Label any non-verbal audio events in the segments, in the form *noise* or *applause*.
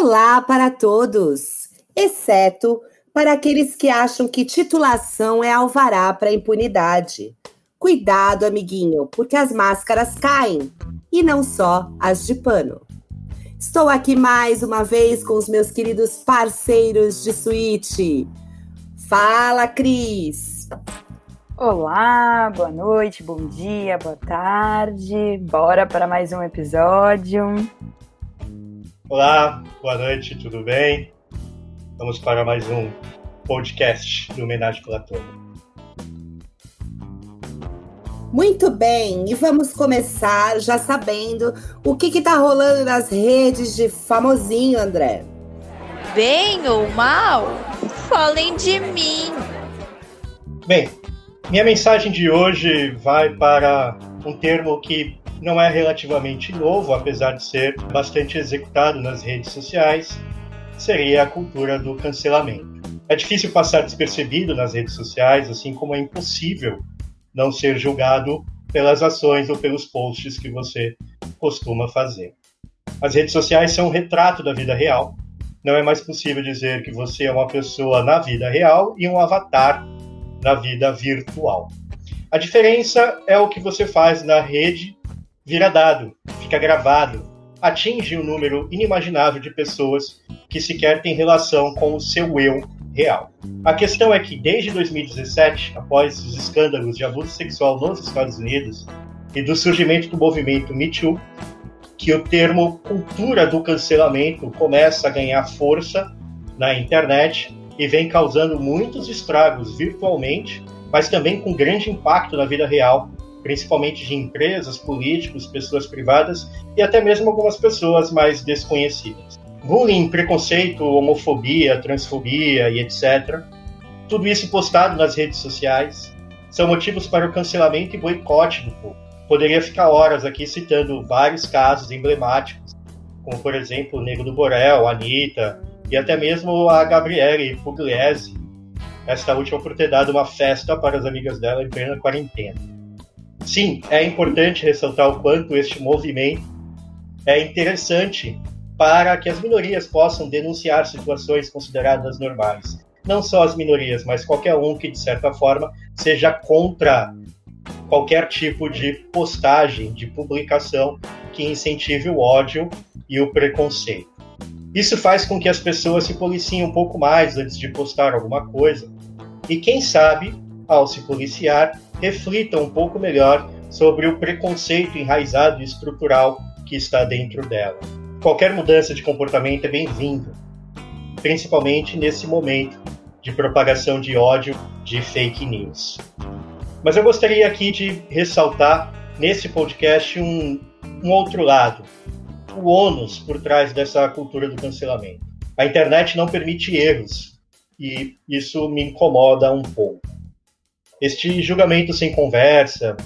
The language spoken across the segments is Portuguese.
Olá para todos, exceto para aqueles que acham que titulação é alvará para impunidade. Cuidado, amiguinho, porque as máscaras caem e não só as de pano. Estou aqui mais uma vez com os meus queridos parceiros de suíte. Fala, Cris! Olá, boa noite, bom dia, boa tarde. Bora para mais um episódio. Olá, boa noite, tudo bem? Vamos para mais um podcast do Homenagem Platônica. Muito bem, e vamos começar já sabendo o que está rolando nas redes de famosinho, André. Bem ou mal, falem de mim. Bem, minha mensagem de hoje vai para um termo que não é relativamente novo, apesar de ser bastante executado nas redes sociais, seria a cultura do cancelamento. É difícil passar despercebido nas redes sociais, assim como é impossível não ser julgado pelas ações ou pelos posts que você costuma fazer. As redes sociais são um retrato da vida real. Não é mais possível dizer que você é uma pessoa na vida real e um avatar na vida virtual. A diferença é o que você faz na rede vira dado, fica gravado, atinge um número inimaginável de pessoas que sequer têm relação com o seu eu real. A questão é que desde 2017, após os escândalos de abuso sexual nos Estados Unidos e do surgimento do movimento Me Too, que o termo cultura do cancelamento começa a ganhar força na internet e vem causando muitos estragos virtualmente, mas também com grande impacto na vida real, principalmente de empresas, políticos, pessoas privadas e até mesmo algumas pessoas mais desconhecidas. Bullying, preconceito, homofobia, transfobia e etc. Tudo isso postado nas redes sociais são motivos para o cancelamento e boicote do povo. Poderia ficar horas aqui citando vários casos emblemáticos, como por exemplo o Nego do Borel, a Anitta, e até mesmo a Gabriele Pugliese, esta última por ter dado uma festa para as amigas dela em plena quarentena. Sim, é importante ressaltar o quanto este movimento é interessante para que as minorias possam denunciar situações consideradas normais. Não só as minorias, mas qualquer um que, de certa forma, seja contra qualquer tipo de postagem, de publicação que incentive o ódio e o preconceito. Isso faz com que as pessoas se policiem um pouco mais antes de postar alguma coisa. E quem sabe, ao se policiar, reflitam um pouco melhor sobre o preconceito enraizado e estrutural que está dentro dela. Qualquer mudança de comportamento é bem-vinda, principalmente nesse momento de propagação de ódio de fake news. Mas eu gostaria aqui de ressaltar nesse podcast um, um outro lado, o ônus por trás dessa cultura do cancelamento. A internet não permite erros e isso me incomoda um pouco. Este julgamento sem conversa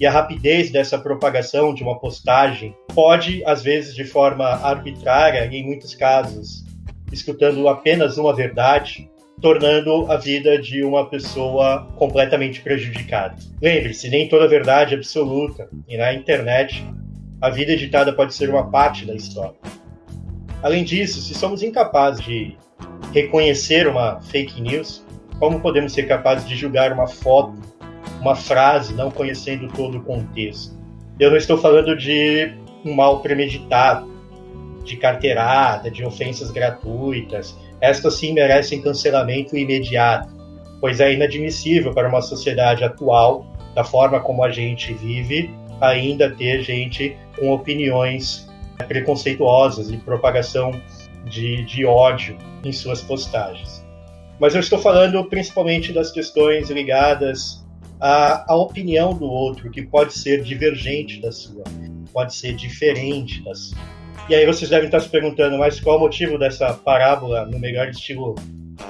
e a rapidez dessa propagação de uma postagem pode, às vezes, de forma arbitrária e, em muitos casos, escutando apenas uma verdade, tornando a vida de uma pessoa completamente prejudicada. Lembre-se, nem toda verdade é absoluta, e na internet a vida editada pode ser uma parte da história. Além disso, se somos incapazes de reconhecer uma fake news, como podemos ser capazes de julgar uma foto, uma frase, não conhecendo todo o contexto? Eu não estou falando de um mal premeditado, de carteirada, de ofensas gratuitas. Estas sim merecem cancelamento imediato, pois é inadmissível para uma sociedade atual, da forma como a gente vive, ainda ter gente com opiniões preconceituosas e propagação de, de ódio em suas postagens. Mas eu estou falando principalmente das questões ligadas à, à opinião do outro, que pode ser divergente da sua, pode ser diferente da sua. E aí vocês devem estar se perguntando, mas qual o motivo dessa parábola no melhor estilo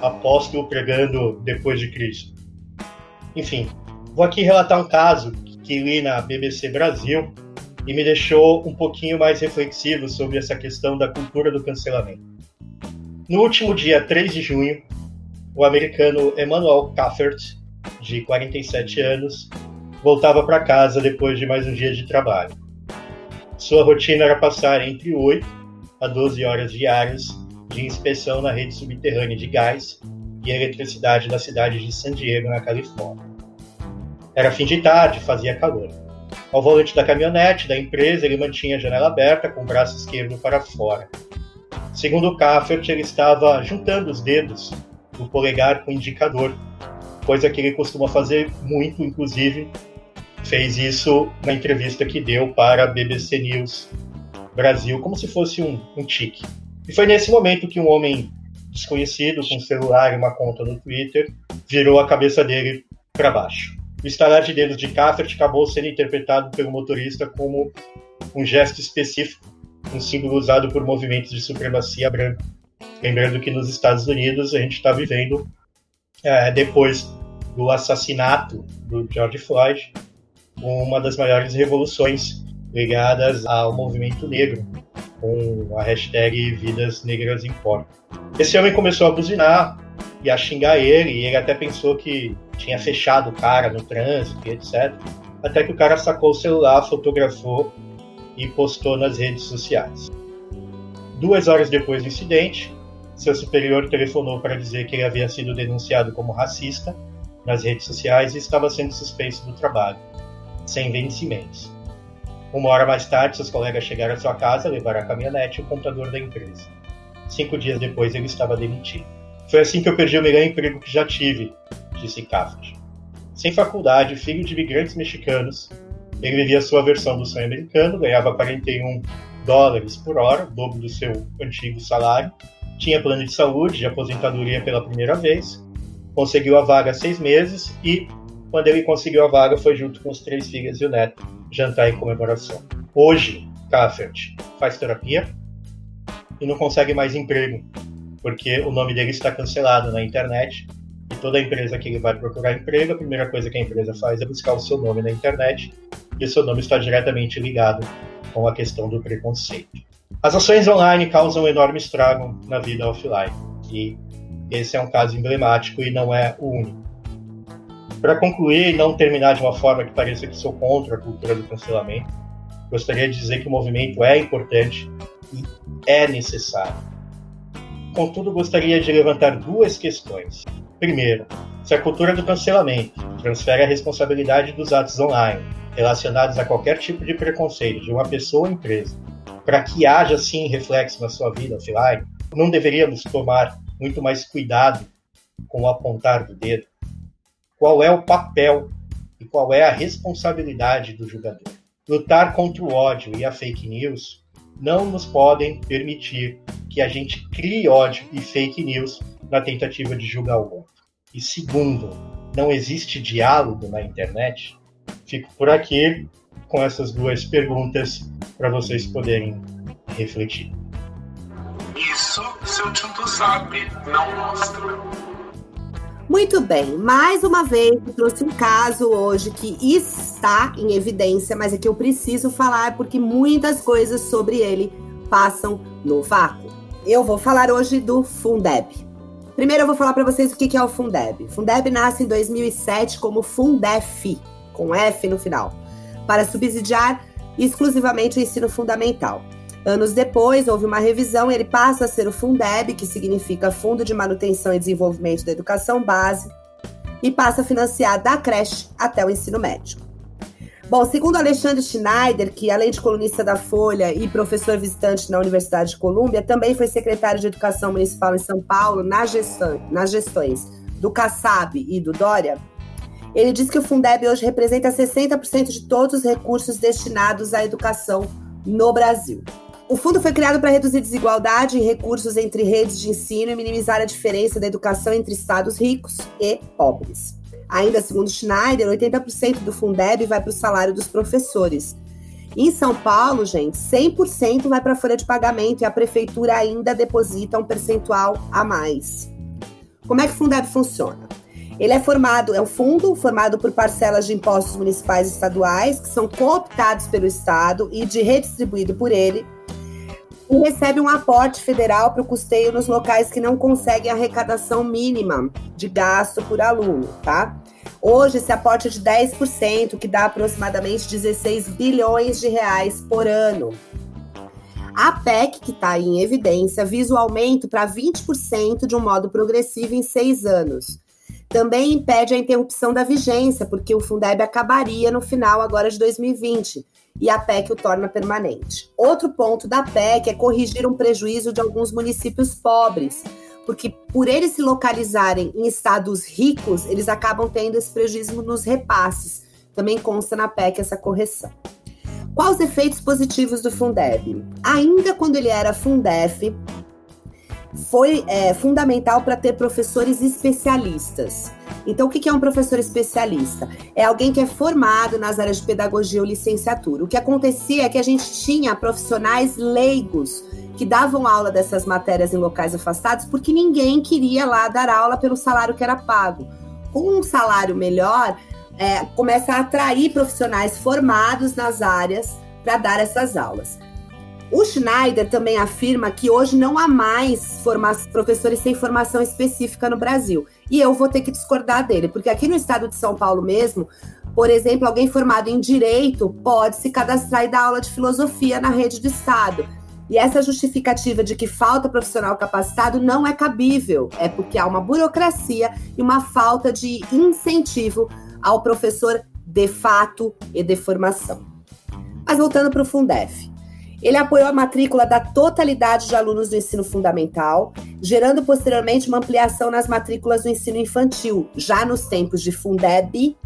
apóstolo pregando depois de Cristo? Enfim, vou aqui relatar um caso que li na BBC Brasil e me deixou um pouquinho mais reflexivo sobre essa questão da cultura do cancelamento. No último dia 3 de junho, o americano Emmanuel Caffert, de 47 anos, voltava para casa depois de mais um dia de trabalho. Sua rotina era passar entre 8 a 12 horas diárias de inspeção na rede subterrânea de gás e eletricidade da cidade de San Diego, na Califórnia. Era fim de tarde, fazia calor. Ao volante da caminhonete da empresa, ele mantinha a janela aberta com o braço esquerdo para fora. Segundo o Kaffert, ele estava juntando os dedos do polegar com o indicador, coisa que ele costuma fazer muito, inclusive fez isso na entrevista que deu para a BBC News Brasil, como se fosse um, um tique. E foi nesse momento que um homem desconhecido, com um celular e uma conta no Twitter, virou a cabeça dele para baixo. O estalar de dedos de Kaffert acabou sendo interpretado pelo motorista como um gesto específico, um símbolo usado por movimentos de supremacia branca. Lembrando que nos Estados Unidos a gente está vivendo, é, depois do assassinato do George Floyd, uma das maiores revoluções ligadas ao movimento negro, com a hashtag Vidas Negras Importam. Esse homem começou a buzinar e a xingar ele, e ele até pensou que tinha fechado o cara no trânsito e etc. Até que o cara sacou o celular, fotografou e postou nas redes sociais. Duas horas depois do incidente, seu superior telefonou para dizer que ele havia sido denunciado como racista nas redes sociais e estava sendo suspenso do trabalho, sem vencimentos. Uma hora mais tarde, seus colegas chegaram à sua casa, levaram a caminhonete e o computador da empresa. Cinco dias depois, ele estava demitido. Foi assim que eu perdi o melhor emprego que já tive, disse Kafka. Sem faculdade, filho de imigrantes mexicanos, ele vivia sua versão do sonho americano, ganhava 41 dólares por hora, o dobro do seu antigo salário, tinha plano de saúde e aposentadoria pela primeira vez, conseguiu a vaga há seis meses e, quando ele conseguiu a vaga, foi junto com os três filhos e o neto jantar em comemoração. Hoje, Kaffert faz terapia e não consegue mais emprego, porque o nome dele está cancelado na internet e toda empresa que ele vai procurar emprego, a primeira coisa que a empresa faz é buscar o seu nome na internet e o seu nome está diretamente ligado com a questão do preconceito. As ações online causam um enorme estrago na vida offline e esse é um caso emblemático e não é o único. Para concluir e não terminar de uma forma que pareça que sou contra a cultura do cancelamento, gostaria de dizer que o movimento é importante e é necessário. Contudo, gostaria de levantar duas questões. Primeiro, se a cultura do cancelamento transfere a responsabilidade dos atos online relacionados a qualquer tipo de preconceito de uma pessoa ou empresa para que haja sim reflexo na sua vida offline, não deveríamos tomar muito mais cuidado com o apontar do dedo? qual é o papel e qual é a responsabilidade do julgador. Lutar contra o ódio e a fake news não nos podem permitir que a gente crie ódio e fake news na tentativa de julgar o outro. E segundo, não existe diálogo na internet. Fico por aqui com essas duas perguntas para vocês poderem refletir. Isso seu tio sabe, não mostra. Muito bem, mais uma vez eu trouxe um caso hoje que está em evidência, mas é que eu preciso falar porque muitas coisas sobre ele passam no vácuo. Eu vou falar hoje do Fundeb. Primeiro eu vou falar para vocês o que é o Fundeb. Fundeb nasce em 2007 como Fundef, com F no final, para subsidiar exclusivamente o ensino fundamental. Anos depois, houve uma revisão e ele passa a ser o Fundeb, que significa Fundo de Manutenção e Desenvolvimento da Educação Base, e passa a financiar da creche até o ensino médio. Bom, segundo Alexandre Schneider, que além de colunista da Folha e professor visitante na Universidade de Colômbia, também foi secretário de Educação Municipal em São Paulo na gestão, nas gestões do Kassab e do Dória, ele diz que o Fundeb hoje representa 60% de todos os recursos destinados à educação no Brasil. O fundo foi criado para reduzir desigualdade em recursos entre redes de ensino e minimizar a diferença da educação entre estados ricos e pobres. Ainda segundo Schneider, 80% do Fundeb vai para o salário dos professores. Em São Paulo, gente, 100% vai para a folha de pagamento e a prefeitura ainda deposita um percentual a mais. Como é que o Fundeb funciona? Ele é formado, é um fundo formado por parcelas de impostos municipais e estaduais que são cooptados pelo Estado e de redistribuído por ele e recebe um aporte federal para o custeio nos locais que não conseguem arrecadação mínima de gasto por aluno, tá? Hoje, esse aporte é de 10%, que dá aproximadamente 16 bilhões de reais por ano. A PEC, que está em evidência, visa o aumento para 20% de um modo progressivo em seis anos. Também impede a interrupção da vigência, porque o Fundeb acabaria no final agora de 2020 e a PEC o torna permanente. Outro ponto da PEC é corrigir um prejuízo de alguns municípios pobres, porque por eles se localizarem em estados ricos, eles acabam tendo esse prejuízo nos repasses. Também consta na PEC essa correção. Quais os efeitos positivos do Fundeb? Ainda quando ele era Fundef, foi é, fundamental para ter professores especialistas. Então, o que é um professor especialista? É alguém que é formado nas áreas de pedagogia ou licenciatura. O que acontecia é que a gente tinha profissionais leigos que davam aula dessas matérias em locais afastados porque ninguém queria lá dar aula pelo salário que era pago. Com um salário melhor, é, começa a atrair profissionais formados nas áreas para dar essas aulas. O Schneider também afirma que hoje não há mais professores sem formação específica no Brasil. E eu vou ter que discordar dele, porque aqui no estado de São Paulo mesmo, por exemplo, alguém formado em direito pode se cadastrar e dar aula de filosofia na rede do estado. E essa justificativa de que falta profissional capacitado não é cabível, é porque há uma burocracia e uma falta de incentivo ao professor de fato e de formação. Mas voltando para o Fundef. Ele apoiou a matrícula da totalidade de alunos do ensino fundamental, gerando posteriormente uma ampliação nas matrículas do ensino infantil, já nos tempos de Fundeb,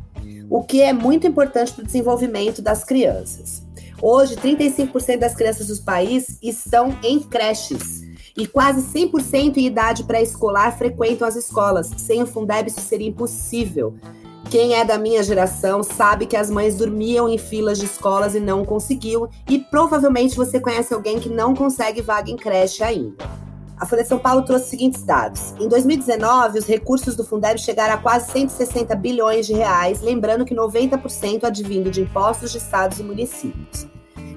o que é muito importante para o desenvolvimento das crianças. Hoje, 35% das crianças do país estão em creches e quase 100% em idade pré-escolar frequentam as escolas. Sem o Fundeb, isso seria impossível. Quem é da minha geração sabe que as mães dormiam em filas de escolas e não conseguiam, e provavelmente você conhece alguém que não consegue vaga em creche ainda. A Folha de São Paulo trouxe os seguintes dados. Em 2019, os recursos do Fundeb chegaram a quase 160 bilhões de reais, lembrando que 90% advindo de impostos de estados e municípios.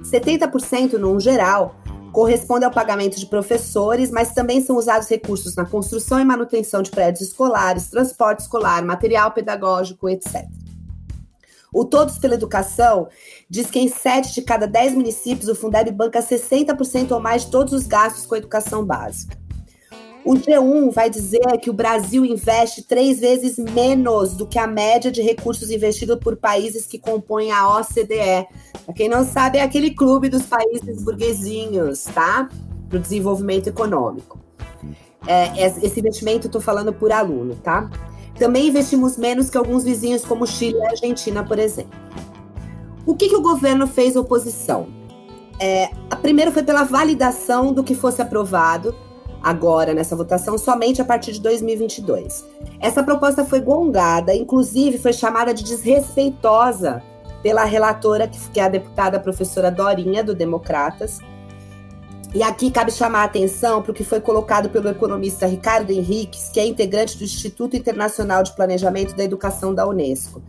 70% no geral corresponde ao pagamento de professores, mas também são usados recursos na construção e manutenção de prédios escolares, transporte escolar, material pedagógico, etc. O Todos pela Educação diz que em 7 de cada 10 municípios o Fundeb banca 60% ou mais de todos os gastos com a educação básica. O G1 vai dizer que o Brasil investe três vezes menos do que a média de recursos investidos por países que compõem a OCDE. Para quem não sabe, é aquele clube dos países burguesinhos, tá? Para o desenvolvimento econômico. É, esse investimento estou falando por aluno, tá? Também investimos menos que alguns vizinhos como Chile e Argentina, por exemplo. O que, que o governo fez oposição? É, a primeira foi pela validação do que fosse aprovado agora nessa votação somente a partir de 2022. Essa proposta foi gongada, inclusive foi chamada de desrespeitosa pela relatora, que é a deputada professora Dorinha, do Democratas. E aqui cabe chamar a atenção para o que foi colocado pelo economista Ricardo Henriques, que é integrante do Instituto Internacional de Planejamento da Educação da Unesco.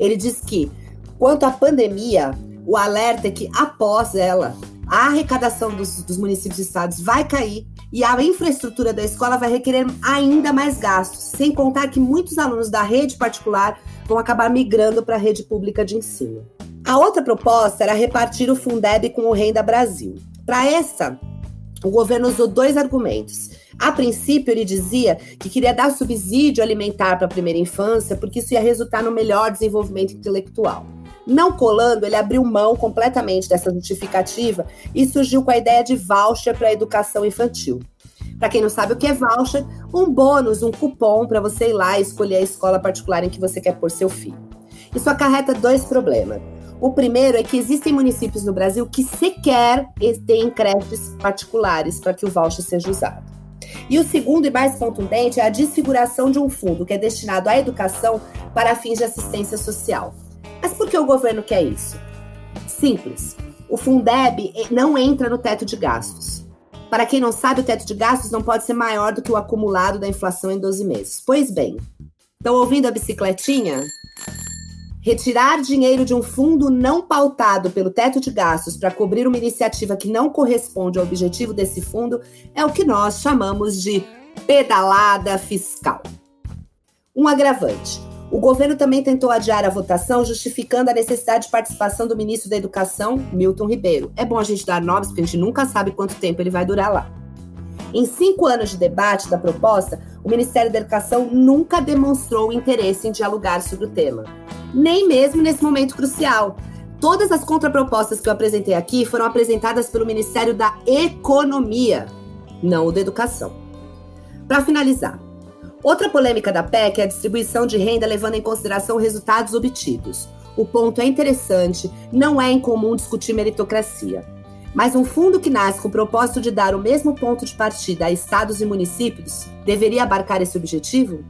Ele diz que, quanto à pandemia, o alerta é que, após ela, a arrecadação dos, dos municípios e estados vai cair e a infraestrutura da escola vai requerer ainda mais gastos, sem contar que muitos alunos da rede particular vão acabar migrando para a rede pública de ensino. A outra proposta era repartir o Fundeb com o Renda Brasil. Para essa, o governo usou dois argumentos. A princípio, ele dizia que queria dar subsídio alimentar para a primeira infância, porque isso ia resultar no melhor desenvolvimento intelectual. Não colando, ele abriu mão completamente dessa justificativa e surgiu com a ideia de voucher para a educação infantil. Para quem não sabe o que é voucher, um bônus, um cupom para você ir lá e escolher a escola particular em que você quer pôr seu filho. Isso acarreta dois problemas. O primeiro é que existem municípios no Brasil que sequer têm creches particulares para que o voucher seja usado. E o segundo e mais contundente é a desfiguração de um fundo que é destinado à educação para fins de assistência social. Mas por que o governo quer isso? Simples. O Fundeb não entra no teto de gastos. Para quem não sabe, o teto de gastos não pode ser maior do que o acumulado da inflação em 12 meses. Pois bem, estão ouvindo a bicicletinha? Retirar dinheiro de um fundo não pautado pelo teto de gastos para cobrir uma iniciativa que não corresponde ao objetivo desse fundo é o que nós chamamos de pedalada fiscal. Um agravante: O governo também tentou adiar a votação, justificando a necessidade de participação do ministro da Educação, Milton Ribeiro. É bom a gente dar nomes, porque a gente nunca sabe quanto tempo ele vai durar lá. Em cinco anos de debate da proposta, o Ministério da Educação nunca demonstrou interesse em dialogar sobre o tema, nem mesmo nesse momento crucial. Todas as contrapropostas que eu apresentei aqui foram apresentadas pelo Ministério da Economia, não o da Educação. Para finalizar, outra polêmica da PEC é a distribuição de renda levando em consideração resultados obtidos. O ponto é interessante, não é incomum discutir meritocracia. Mas um fundo que nasce com o propósito de dar o mesmo ponto de partida a estados e municípios deveria abarcar esse objetivo?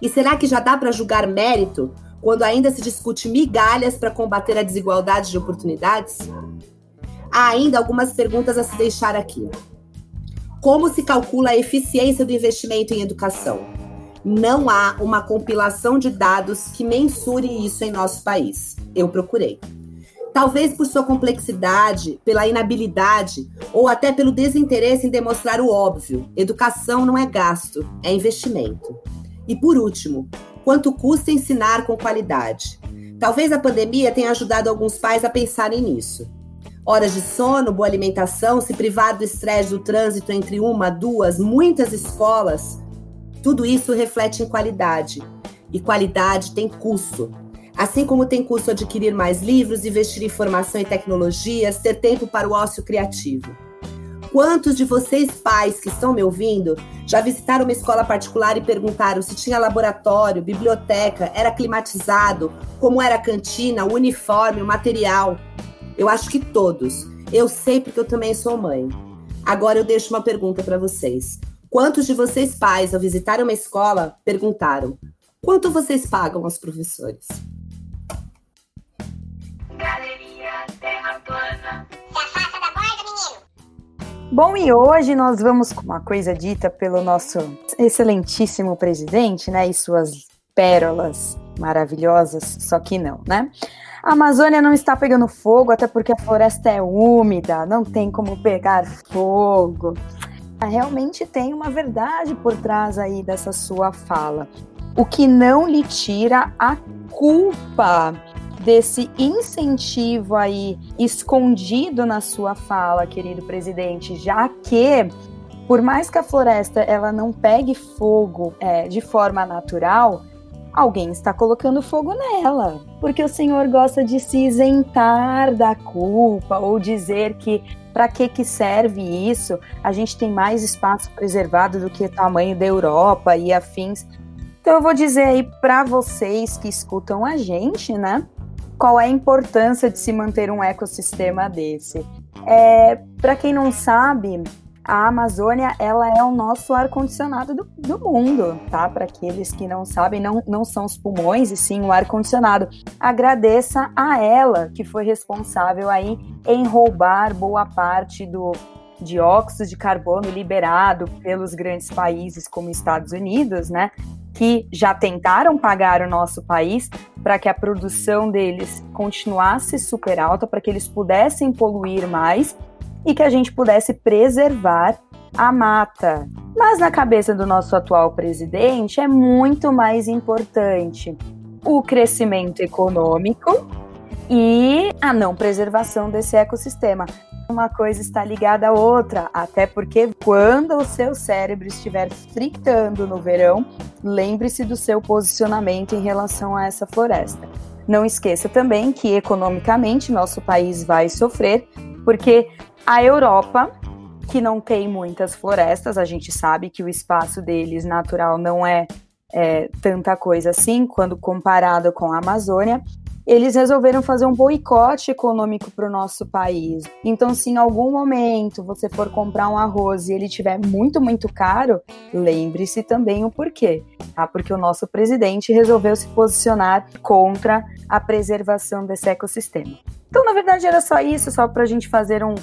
E será que já dá para julgar mérito quando ainda se discute migalhas para combater a desigualdade de oportunidades? Há ainda algumas perguntas a se deixar aqui. Como se calcula a eficiência do investimento em educação? Não há uma compilação de dados que mensure isso em nosso país. Eu procurei. Talvez por sua complexidade, pela inabilidade ou até pelo desinteresse em demonstrar o óbvio: educação não é gasto, é investimento. E por último, quanto custa ensinar com qualidade? Talvez a pandemia tenha ajudado alguns pais a pensarem nisso. Horas de sono, boa alimentação, se privar do estresse do trânsito entre uma, duas, muitas escolas, tudo isso reflete em qualidade. E qualidade tem custo. Assim como tem custo adquirir mais livros, investir em formação e tecnologias, ter tempo para o ócio criativo. Quantos de vocês, pais que estão me ouvindo, já visitaram uma escola particular e perguntaram se tinha laboratório, biblioteca, era climatizado, como era a cantina, o uniforme, o material? Eu acho que todos. Eu sei porque eu também sou mãe. Agora eu deixo uma pergunta para vocês. Quantos de vocês, pais, ao visitar uma escola, perguntaram: quanto vocês pagam aos professores? Galeria Terra Plana. Se afasta da borda, menino. Bom, e hoje nós vamos com uma coisa dita pelo nosso excelentíssimo presidente, né? E suas pérolas maravilhosas, só que não, né? A Amazônia não está pegando fogo, até porque a floresta é úmida, não tem como pegar fogo. Realmente tem uma verdade por trás aí dessa sua fala. O que não lhe tira a culpa desse incentivo aí escondido na sua fala, querido presidente, já que por mais que a floresta ela não pegue fogo é, de forma natural, alguém está colocando fogo nela, porque o Senhor gosta de se isentar da culpa ou dizer que para que que serve isso? A gente tem mais espaço preservado do que o tamanho da Europa e afins. Então eu vou dizer aí para vocês que escutam a gente, né? qual é a importância de se manter um ecossistema desse. É, Para quem não sabe, a Amazônia ela é o nosso ar condicionado do, do mundo, tá? Para aqueles que não sabem, não, não são os pulmões e sim o ar condicionado. Agradeça a ela que foi responsável aí em roubar boa parte do dióxido de carbono liberado pelos grandes países como Estados Unidos, né? que já tentaram pagar o nosso país para que a produção deles continuasse super alta, para que eles pudessem poluir mais e que a gente pudesse preservar a mata. Mas na cabeça do nosso atual presidente é muito mais importante o crescimento econômico e a não preservação desse ecossistema uma coisa está ligada à outra, até porque quando o seu cérebro estiver fritando no verão, lembre-se do seu posicionamento em relação a essa floresta. Não esqueça também que economicamente nosso país vai sofrer, porque a Europa, que não tem muitas florestas, a gente sabe que o espaço deles natural não é, é tanta coisa assim quando comparado com a Amazônia, eles resolveram fazer um boicote econômico para o nosso país. Então, se em algum momento você for comprar um arroz e ele tiver muito, muito caro, lembre-se também o porquê, tá? Porque o nosso presidente resolveu se posicionar contra a preservação desse ecossistema. Então, na verdade, era só isso, só para a gente fazer um,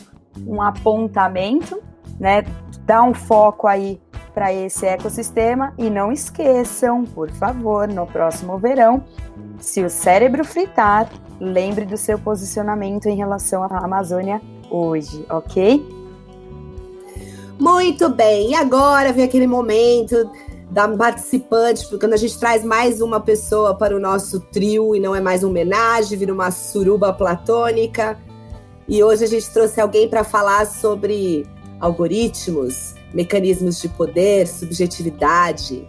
um apontamento, né? Dar um foco aí para esse ecossistema e não esqueçam, por favor, no próximo verão, se o cérebro fritar, lembre do seu posicionamento em relação à Amazônia hoje, ok? Muito bem, e agora vem aquele momento da participante, porque quando a gente traz mais uma pessoa para o nosso trio e não é mais uma homenagem, vira uma suruba platônica. E hoje a gente trouxe alguém para falar sobre algoritmos, mecanismos de poder, subjetividade,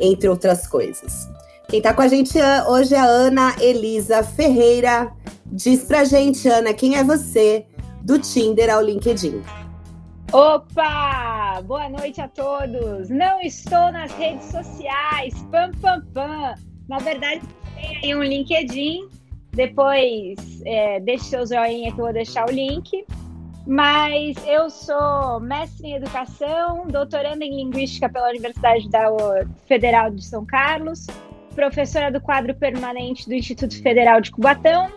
entre outras coisas. Quem está com a gente hoje é a Ana Elisa Ferreira. Diz pra gente, Ana, quem é você do Tinder ao LinkedIn? Opa! Boa noite a todos! Não estou nas redes sociais, pam, pam, pam. Na verdade, tem aí um LinkedIn. Depois, é, deixe seu joinha que eu vou deixar o link. Mas eu sou mestre em educação, doutoranda em linguística pela Universidade da Federal de São Carlos, professora do quadro permanente do Instituto Federal de Cubatão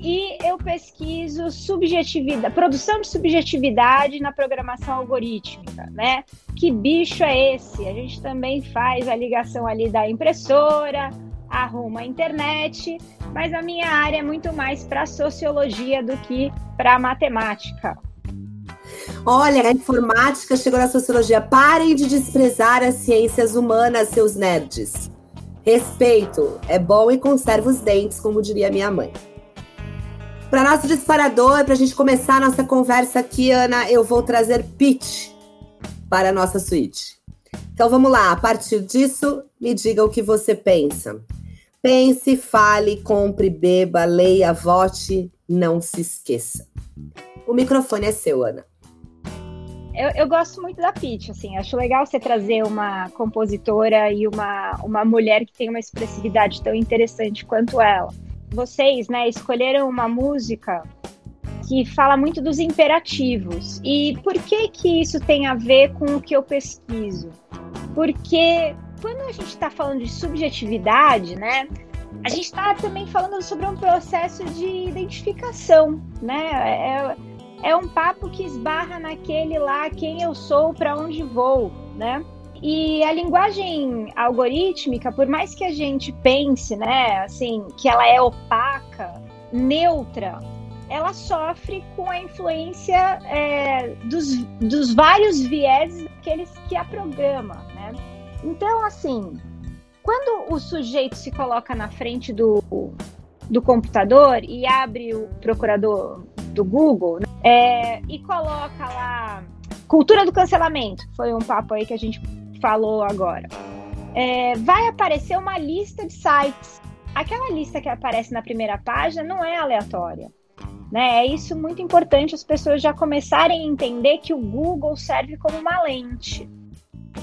e eu pesquiso subjetividade, produção de subjetividade na programação algorítmica, né? Que bicho é esse? A gente também faz a ligação ali da impressora, arruma a internet, mas a minha área é muito mais para sociologia do que para matemática. Olha, a informática chegou na sociologia. Parem de desprezar as ciências humanas, seus nerds. Respeito é bom e conserva os dentes, como diria minha mãe. Para nosso disparador, para a gente começar a nossa conversa aqui, Ana, eu vou trazer pitch para a nossa suíte. Então vamos lá, a partir disso, me diga o que você pensa. Pense, fale, compre, beba, leia, vote, não se esqueça. O microfone é seu, Ana. Eu, eu, gosto muito da Pitch, assim, acho legal você trazer uma compositora e uma, uma mulher que tem uma expressividade tão interessante quanto ela vocês, né, escolheram uma música que fala muito dos imperativos. E por que que isso tem a ver com o que eu pesquiso? Porque quando a gente está falando de subjetividade, né, a gente está também falando sobre um processo de identificação, né? É, é um papo que esbarra naquele lá quem eu sou, para onde vou, né? E a linguagem algorítmica, por mais que a gente pense, né, assim, que ela é opaca, neutra, ela sofre com a influência é, dos, dos vários vieses daqueles que a programa? Então, assim, quando o sujeito se coloca na frente do, do computador e abre o procurador do Google né, é, e coloca lá cultura do cancelamento, foi um papo aí que a gente falou agora, é, vai aparecer uma lista de sites. Aquela lista que aparece na primeira página não é aleatória. Né? É isso muito importante as pessoas já começarem a entender que o Google serve como uma lente.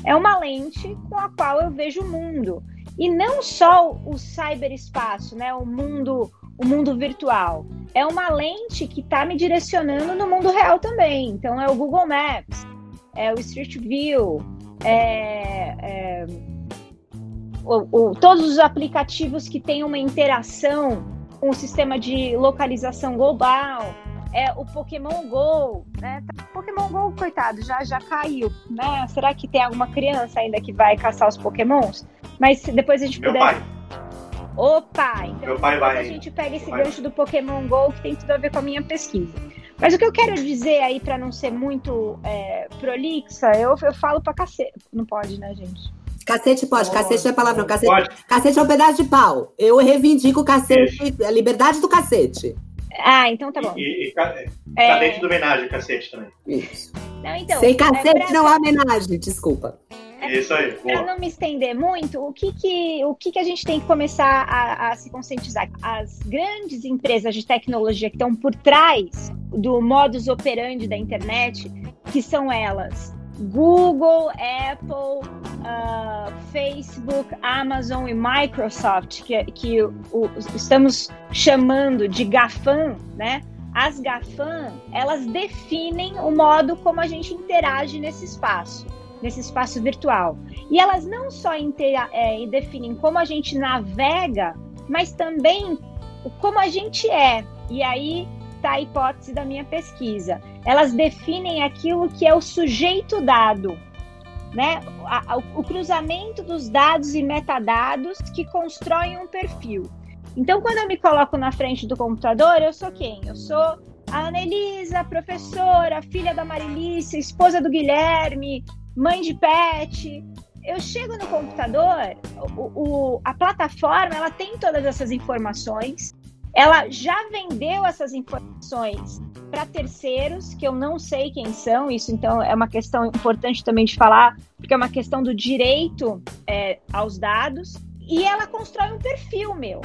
É uma lente com a qual eu vejo o mundo. E não só o cyberespaço, né? o, mundo, o mundo virtual. É uma lente que está me direcionando no mundo real também. Então é o Google Maps, é o Street View, é, é, o, o, todos os aplicativos que têm uma interação com o sistema de localização global, é o Pokémon Go, né? Pokémon Go, coitado, já já caiu, né? Será que tem alguma criança ainda que vai caçar os Pokémons? Mas depois a gente Meu puder. Pai. Opa, então Meu pai vai. a gente pega esse gancho do Pokémon Go que tem tudo a ver com a minha pesquisa. Mas o que eu quero dizer aí, para não ser muito é, prolixa, eu, eu falo pra cacete. Não pode, né, gente? Cacete pode, cacete é palavrão. Cacete, Pode. cacete é um pedaço de pau. Eu reivindico o cacete, a liberdade do cacete. Ah, então tá bom. E, e tá É. dentro do homenagem, cacete também. Isso. Não, então, Sem é, cacete pra- não há homenagem, desculpa. Isso aí, Para não me estender muito, o que, que, o que, que a gente tem que começar a, a se conscientizar? As grandes empresas de tecnologia que estão por trás do modus operandi da internet, que são elas Google, Apple, ah, Facebook, Amazon e Microsoft, que, que o- estamos chamando de GAFAM, né? As GAFAM, elas definem o modo como a gente interage nesse espaço nesse espaço virtual. E elas não só é, definem como a gente navega, mas também como a gente é. E aí está a hipótese da minha pesquisa. Elas definem aquilo que é o sujeito dado. Né? O cruzamento dos dados e metadados que constroem um perfil. Então, quando eu me coloco na frente do computador, eu sou quem? Eu sou a Anelisa, professora, filha da Marilícia, esposa do Guilherme, mãe de pet. eu chego no computador, o, o, a plataforma ela tem todas essas informações, ela já vendeu essas informações para terceiros que eu não sei quem são. Isso então é uma questão importante também de falar, porque é uma questão do direito é, aos dados. E ela constrói um perfil meu.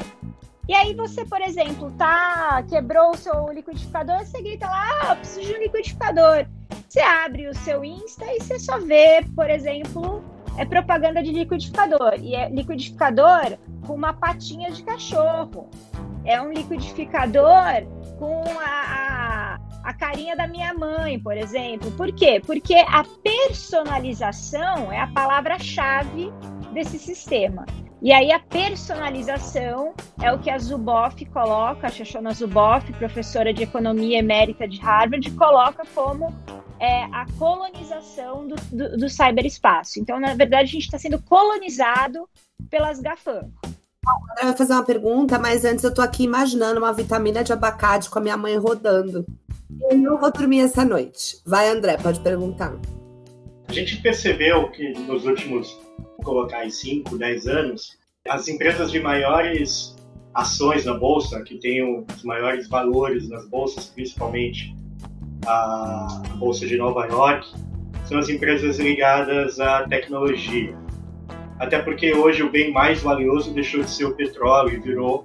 E aí você, por exemplo, tá quebrou o seu liquidificador, você grita lá, ah, preciso de um liquidificador. Você abre o seu Insta e você só vê, por exemplo, é propaganda de liquidificador. E é liquidificador com uma patinha de cachorro é um liquidificador com a, a, a, carinha da minha mãe, por exemplo. Por quê? Porque a personalização é a palavra-chave desse sistema. E aí a personalização é o que a Zuboff coloca, a Shoshona Zuboff, professora de economia emérita de Harvard, coloca como é, a colonização do, do, do cyberespaço. Então, na verdade, a gente está sendo colonizado pelas GAFAM. André vai fazer uma pergunta, mas antes eu tô aqui imaginando uma vitamina de abacate com a minha mãe rodando. Eu não vou dormir essa noite. Vai, André, pode perguntar. A gente percebeu que nos últimos, vou colocar aí 5, 10 anos, as empresas de maiores ações na bolsa, que têm os maiores valores nas bolsas, principalmente a bolsa de Nova York, são as empresas ligadas à tecnologia. Até porque hoje o bem mais valioso deixou de ser o petróleo e virou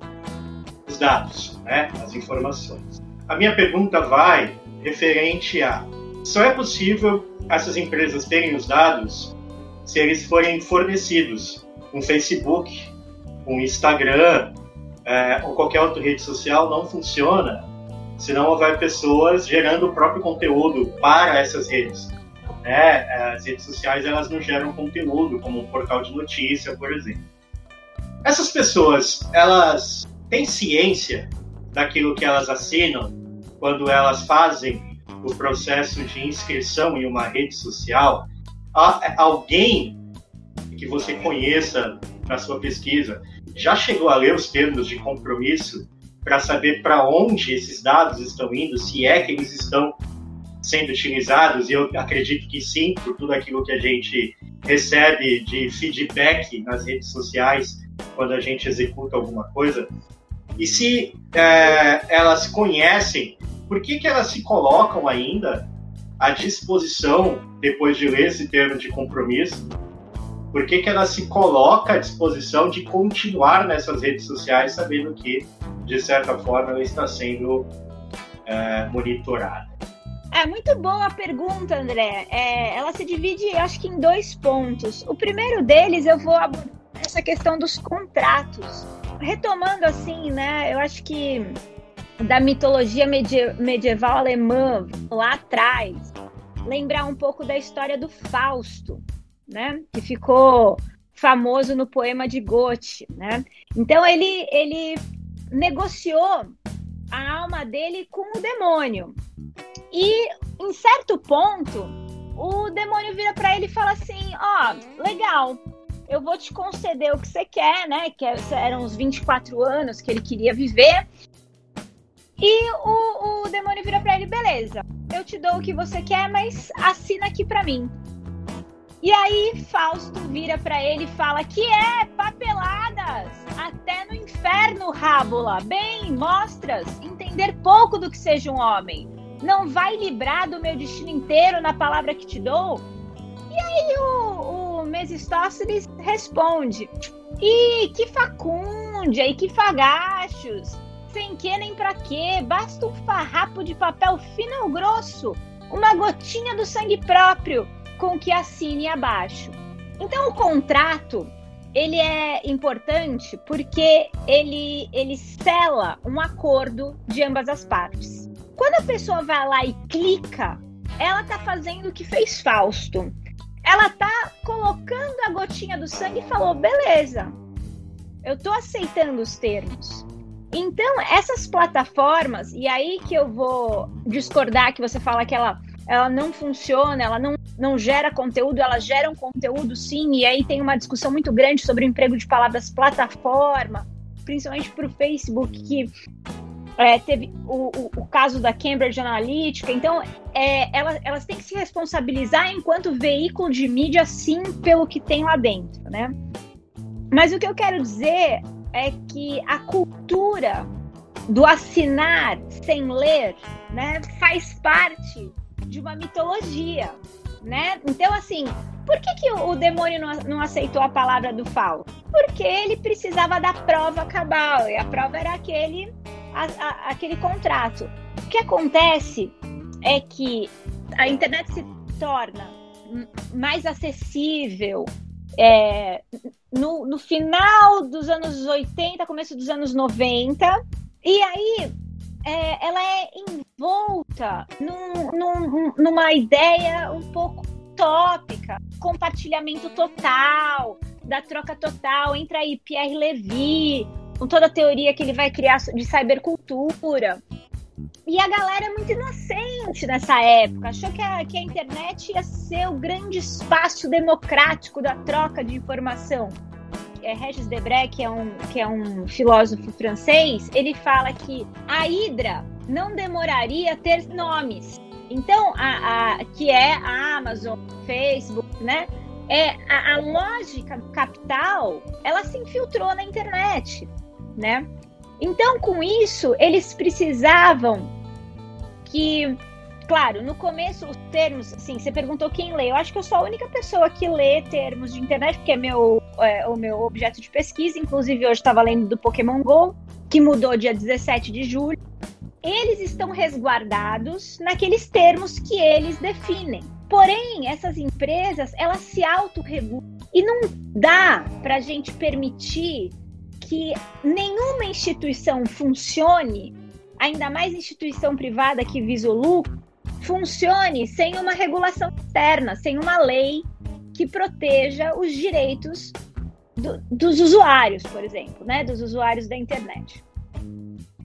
os dados, né, as informações. A minha pergunta vai referente a só é possível essas empresas terem os dados se eles forem fornecidos com Facebook, com Instagram é, ou qualquer outra rede social? Não funciona se não houver pessoas gerando o próprio conteúdo para essas redes né? As redes sociais elas não geram conteúdo, como um portal de notícia, por exemplo. Essas pessoas, elas têm ciência daquilo que elas assinam quando elas fazem o processo de inscrição em uma rede social? Alguém que você conheça na sua pesquisa já chegou a ler os termos de compromisso para saber para onde esses dados estão indo, se é que eles estão sendo utilizados, e eu acredito que sim, por tudo aquilo que a gente recebe de feedback nas redes sociais quando a gente executa alguma coisa. E se é, elas conhecem, por que, que elas se colocam ainda à disposição, depois de ler esse termo de compromisso, por que, que ela se coloca à disposição de continuar nessas redes sociais, sabendo que, de certa forma, ela está sendo é, monitorada? É muito boa a pergunta, André. É, ela se divide, acho que, em dois pontos. O primeiro deles, eu vou abordar essa questão dos contratos. Retomando assim, né? Eu acho que da mitologia medieval alemã lá atrás, lembrar um pouco da história do Fausto, né? Que ficou famoso no poema de Goethe, né? Então ele ele negociou a alma dele com o demônio. E em certo ponto, o demônio vira para ele e fala assim: Ó, oh, legal, eu vou te conceder o que você quer, né? Que eram uns 24 anos que ele queria viver. E o, o demônio vira para ele: beleza, eu te dou o que você quer, mas assina aqui para mim. E aí Fausto vira para ele e fala que é papeladas, até no inferno, Rábula. Bem, mostras! Entender pouco do que seja um homem! Não vai livrar do meu destino inteiro na palavra que te dou? E aí o, o Mesistóceles responde: E que facúndia, e que fagachos, sem que nem pra quê, basta um farrapo de papel fino ou grosso, uma gotinha do sangue próprio, com que assine abaixo. Então o contrato ele é importante porque ele, ele sela um acordo de ambas as partes. Quando a pessoa vai lá e clica, ela tá fazendo o que fez Fausto. Ela tá colocando a gotinha do sangue e falou: beleza, eu tô aceitando os termos. Então, essas plataformas, e aí que eu vou discordar que você fala que ela, ela não funciona, ela não, não gera conteúdo, ela gera um conteúdo sim, e aí tem uma discussão muito grande sobre o emprego de palavras plataforma, principalmente para o Facebook, que é, teve o, o, o, caso da Cambridge Analytica. Então, é, elas, elas têm que se responsabilizar enquanto veículo de mídia, sim, pelo que tem lá dentro, né? Mas o que eu quero dizer é que a cultura do assinar sem ler, né, faz parte de uma mitologia, né? Então, assim, por que, que o demônio não, aceitou a palavra do Fauno? Porque ele precisava da prova cabal, e a prova era aquele, a, a, aquele contrato. O que acontece é que a internet se torna mais acessível é, no, no final dos anos 80, começo dos anos 90, e aí é, ela é envolta num, num, numa ideia um pouco utópica, compartilhamento total, da troca total. Entra aí Pierre Levy, com toda a teoria que ele vai criar de cybercultura. E a galera é muito inocente nessa época, achou que a, que a internet ia ser o grande espaço democrático da troca de informação. É, Regis Debray, que é, um, que é um filósofo francês, ele fala que a Hidra não demoraria a ter nomes. Então, a, a, que é a Amazon, Facebook, né? É, a, a lógica capital, ela se infiltrou na internet, né? Então, com isso, eles precisavam que, claro, no começo os termos, assim, você perguntou quem lê. Eu acho que eu sou a única pessoa que lê termos de internet, porque é, meu, é o meu objeto de pesquisa. Inclusive, hoje estava lendo do Pokémon GO, que mudou dia 17 de julho eles estão resguardados naqueles termos que eles definem. Porém, essas empresas, elas se autorregulam. E não dá para a gente permitir que nenhuma instituição funcione, ainda mais instituição privada que visa o lucro, funcione sem uma regulação externa, sem uma lei que proteja os direitos do, dos usuários, por exemplo, né, dos usuários da internet.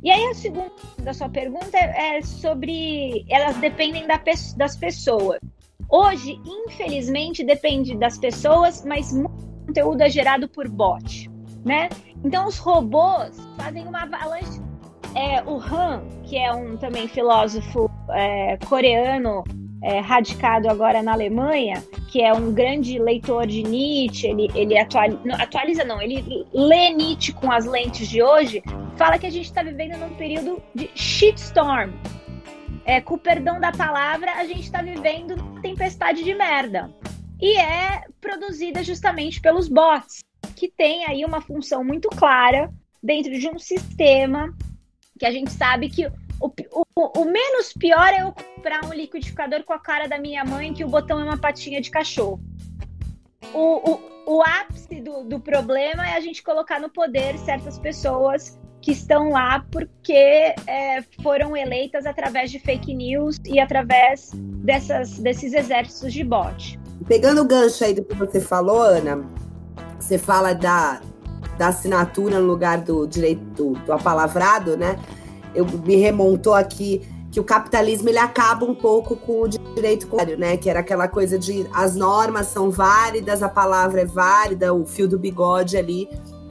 E aí a segunda da sua pergunta é, é sobre elas dependem da, das pessoas. Hoje, infelizmente, depende das pessoas, mas muito conteúdo é gerado por bot, né? Então os robôs fazem uma avalanche. É, o Han, que é um também filósofo é, coreano é, radicado agora na Alemanha, que é um grande leitor de Nietzsche, ele, ele atualiza, não, atualiza não, ele lê Nietzsche com as lentes de hoje, fala que a gente está vivendo num período de shitstorm. É, com o perdão da palavra, a gente está vivendo tempestade de merda. E é produzida justamente pelos bots, que tem aí uma função muito clara dentro de um sistema que a gente sabe que o, o, o, menos pior é eu comprar um liquidificador com a cara da minha mãe que o botão é uma patinha de cachorro. O, o, o ápice do, do problema é a gente colocar no poder certas pessoas que estão lá porque é, foram eleitas através de fake news e através dessas, desses exércitos de bot. Pegando o gancho aí do que você falou, Ana, você fala da, da assinatura no lugar do direito do, do apalavrado, né? Eu me remontou aqui que o capitalismo ele acaba um pouco com o direito contrário, né? Que era aquela coisa de as normas são válidas, a palavra é válida, o fio do bigode ali,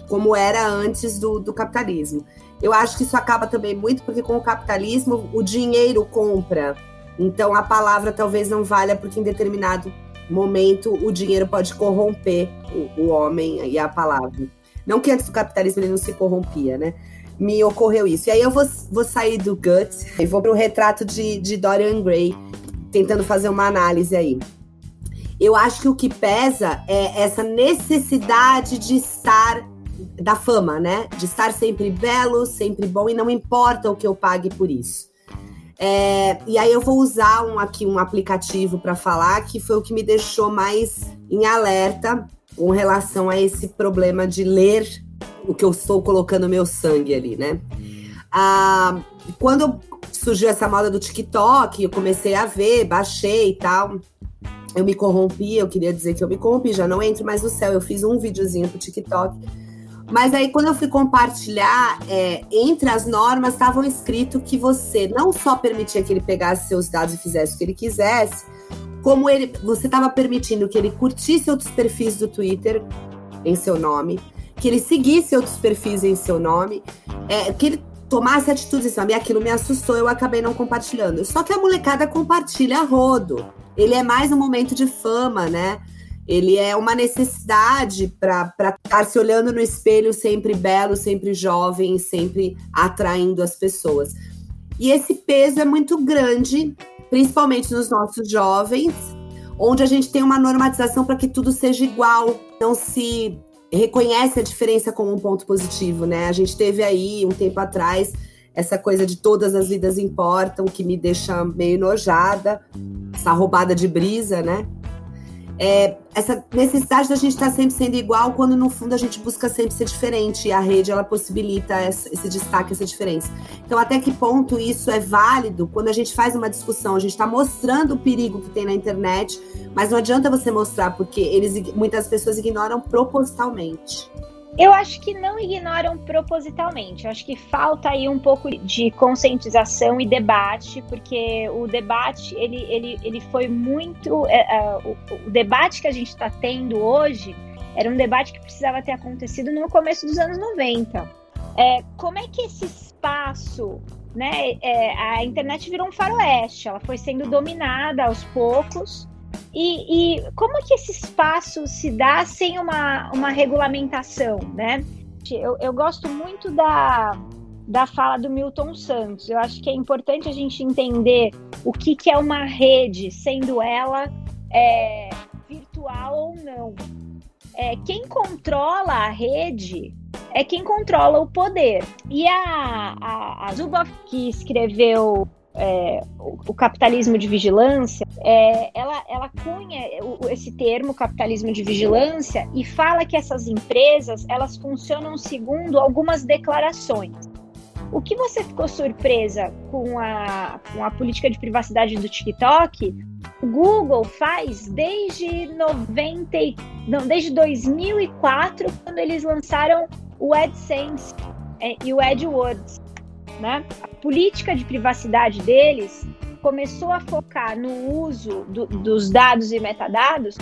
como era antes do, do capitalismo. Eu acho que isso acaba também muito porque com o capitalismo o dinheiro compra. Então a palavra talvez não valha porque em determinado momento o dinheiro pode corromper o, o homem e a palavra. Não que antes do capitalismo ele não se corrompia, né? Me ocorreu isso. E aí eu vou, vou sair do Guts e vou para o retrato de, de Dorian Gray, tentando fazer uma análise aí. Eu acho que o que pesa é essa necessidade de estar da fama, né? De estar sempre belo, sempre bom e não importa o que eu pague por isso. É, e aí eu vou usar um, aqui um aplicativo para falar que foi o que me deixou mais em alerta com relação a esse problema de ler o que eu estou colocando meu sangue ali, né? Ah, quando surgiu essa moda do TikTok, eu comecei a ver, baixei e tal. Eu me corrompi, eu queria dizer que eu me corrompi, já não entro mais no céu. Eu fiz um videozinho pro TikTok. Mas aí, quando eu fui compartilhar, é, entre as normas estavam escrito que você não só permitia que ele pegasse seus dados e fizesse o que ele quisesse, como ele, você estava permitindo que ele curtisse outros perfis do Twitter em seu nome, que ele seguisse outros perfis em seu nome, é, que ele tomasse atitudes, sabe? Aquilo me assustou, eu acabei não compartilhando. Só que a molecada compartilha rodo. Ele é mais um momento de fama, né? Ele é uma necessidade para estar se olhando no espelho sempre belo, sempre jovem, sempre atraindo as pessoas. E esse peso é muito grande, principalmente nos nossos jovens, onde a gente tem uma normatização para que tudo seja igual, não se reconhece a diferença como um ponto positivo, né? A gente teve aí um tempo atrás essa coisa de todas as vidas importam, que me deixa meio enojada, essa roubada de brisa, né? É, essa necessidade da gente estar sempre sendo igual, quando no fundo a gente busca sempre ser diferente. E a rede ela possibilita esse destaque, essa diferença. Então, até que ponto isso é válido quando a gente faz uma discussão? A gente está mostrando o perigo que tem na internet, mas não adianta você mostrar, porque eles, muitas pessoas ignoram propositalmente. Eu acho que não ignoram propositalmente. Eu acho que falta aí um pouco de conscientização e debate, porque o debate ele, ele, ele foi muito. É, é, o, o, debate que a gente está tendo hoje era um debate que precisava ter acontecido no começo dos anos 90. É, como é que esse espaço. Né, é, a internet virou um faroeste, ela foi sendo dominada aos poucos e, e, como que esse espaço se dá sem uma, uma regulamentação, né? Eu, eu gosto muito da, da fala do Milton Santos. Eu acho que é importante a gente entender o que, que é uma rede, sendo ela é, virtual ou não. É, quem controla a rede é quem controla o poder. E a, a, a Zuboff, que escreveu é, o, capitalismo de vigilância, é, ela, ela cunha esse termo capitalismo de vigilância e fala que essas empresas elas funcionam segundo algumas declarações. O que você ficou surpresa com a, com a política de privacidade do TikTok? O Google faz desde 90, não, desde 2004, quando eles lançaram o AdSense é, e o AdWords né? A política de privacidade deles começou a focar no uso do, dos dados e metadados,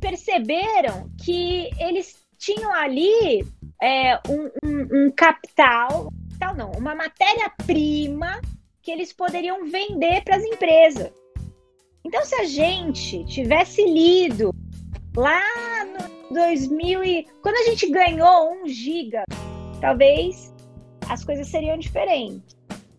perceberam que eles tinham ali é, um, um, um capital, tal não, uma matéria-prima que eles poderiam vender para as empresas. Então, se a gente tivesse lido lá no 2000 e quando a gente ganhou um giga, talvez as coisas seriam diferentes,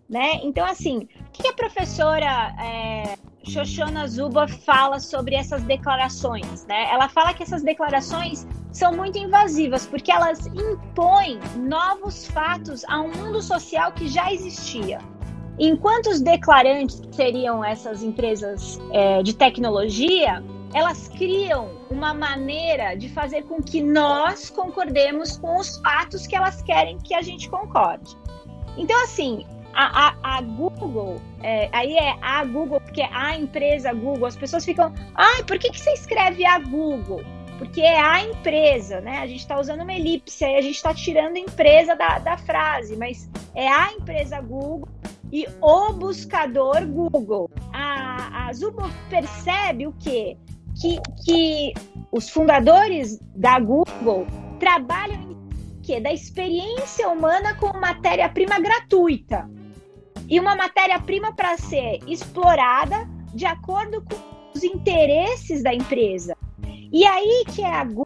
né? Então, assim, o que a professora é, Shoshona Zuba fala sobre essas declarações, né? Ela fala que essas declarações são muito invasivas, porque elas impõem novos fatos a um mundo social que já existia. Enquanto os declarantes, seriam essas empresas é, de tecnologia, elas criam uma maneira de fazer com que nós concordemos com os fatos que elas querem que a gente concorde. Então, assim, a, a, a Google, é, aí é a Google, porque é a empresa Google, as pessoas ficam, ai, por que, que você escreve a Google? Porque é a empresa, né? A gente está usando uma elipse, aí a gente está tirando empresa da, da frase, mas é a empresa Google e o buscador Google. A, a Zubo percebe o quê? Que, que os fundadores da Google trabalham em quê? Da experiência humana com matéria-prima gratuita. E uma matéria-prima para ser explorada de acordo com os interesses da empresa. E aí que é a Google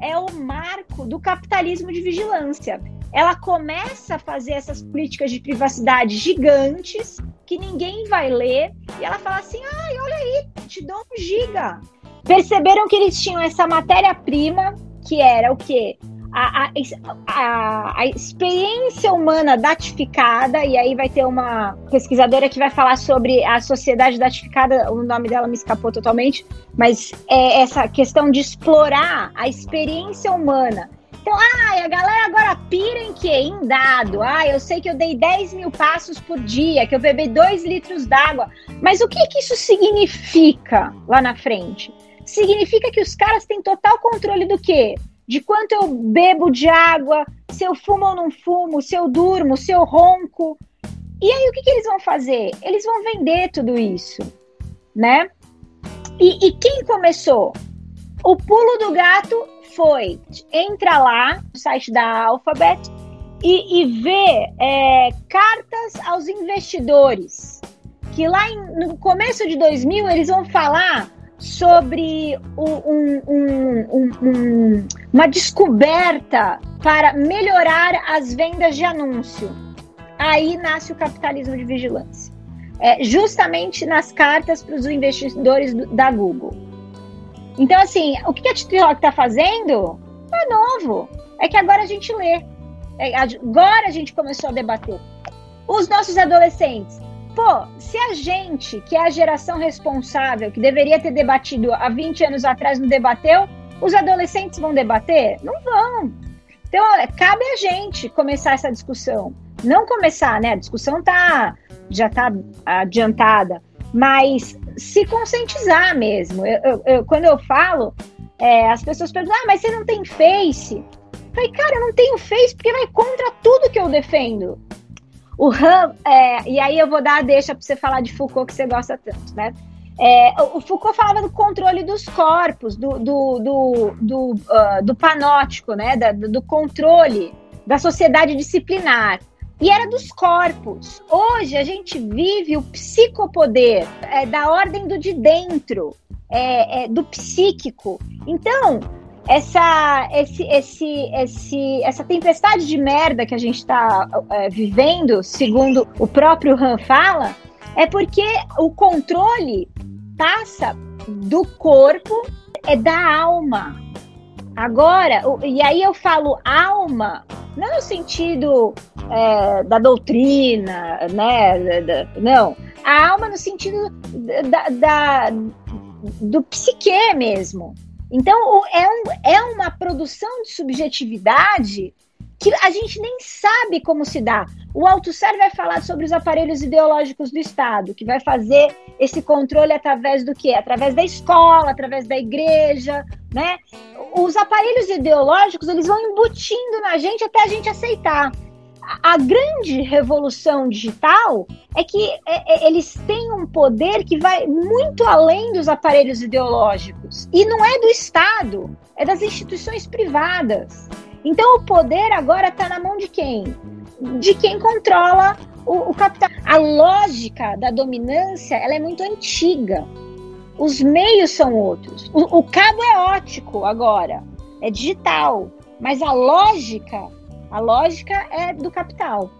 é o marco do capitalismo de vigilância. Ela começa a fazer essas políticas de privacidade gigantes que ninguém vai ler e ela fala assim: "Ai, olha aí, te dou um giga perceberam que eles tinham essa matéria-prima, que era o quê? A, a, a, experiência humana datificada, e aí vai ter uma pesquisadora que vai falar sobre a sociedade datificada, o nome dela me escapou totalmente, mas é essa questão de explorar a experiência humana. Então, ah, a galera agora pira em quê? Em dado. Ah, eu sei que eu dei 10 mil passos por dia, que eu bebi 2 litros d'água. Mas o que, que isso significa lá na frente? Significa que os caras têm total controle do quê? De quanto eu bebo de água, se eu fumo ou não fumo, se eu durmo, se eu ronco. E aí o que, que eles vão fazer? Eles vão vender tudo isso, né? E, e quem começou? O pulo do gato foi entra lá no site da Alphabet e, e ver é, cartas aos investidores, que lá em, no começo de 2000 eles vão falar sobre um, um, um, uma descoberta para melhorar as vendas de anúncio. Aí nasce o capitalismo de vigilância. É, justamente nas cartas para os investidores do, da Google. Então, assim, o que a TikTok está fazendo é novo. É que agora a gente lê. É, agora a gente começou a debater. Os nossos adolescentes Pô, se a gente, que é a geração responsável, que deveria ter debatido há 20 anos atrás, não debateu, os adolescentes vão debater? Não vão. Então, cabe a gente começar essa discussão. Não começar, né? A discussão tá, já está adiantada, mas se conscientizar mesmo. Eu, eu, eu, quando eu falo, é, as pessoas perguntam: ah, mas você não tem Face? Eu falei, cara, eu não tenho Face porque vai contra tudo que eu defendo. O Ram, é, e aí eu vou dar a deixa para você falar de Foucault que você gosta tanto, né? É, o Foucault falava do controle dos corpos, do, do, do, do, uh, do panótico, né? Da, do controle da sociedade disciplinar. E era dos corpos. Hoje a gente vive o psicopoder é, da ordem do de dentro, é, é do psíquico. Então, essa, esse, esse, esse, essa tempestade de merda que a gente está é, vivendo, segundo o próprio Han fala, é porque o controle passa do corpo, é da alma. Agora, e aí eu falo alma, não no sentido é, da doutrina, né? Da, não. A alma no sentido da, da do psique mesmo. Então, é, um, é uma produção de subjetividade que a gente nem sabe como se dá. O Althusser vai falar sobre os aparelhos ideológicos do Estado, que vai fazer esse controle através do quê? Através da escola, através da igreja, né? Os aparelhos ideológicos, eles vão embutindo na gente até a gente aceitar a grande revolução digital é que é, é, eles têm um poder que vai muito além dos aparelhos ideológicos. E não é do Estado, é das instituições privadas. Então o poder agora está na mão de quem? De quem controla o, o, capital. A lógica da dominância ela é muito antiga. Os meios são outros. O, o cabo é ótico agora, é digital. Mas a lógica a lógica é do capital.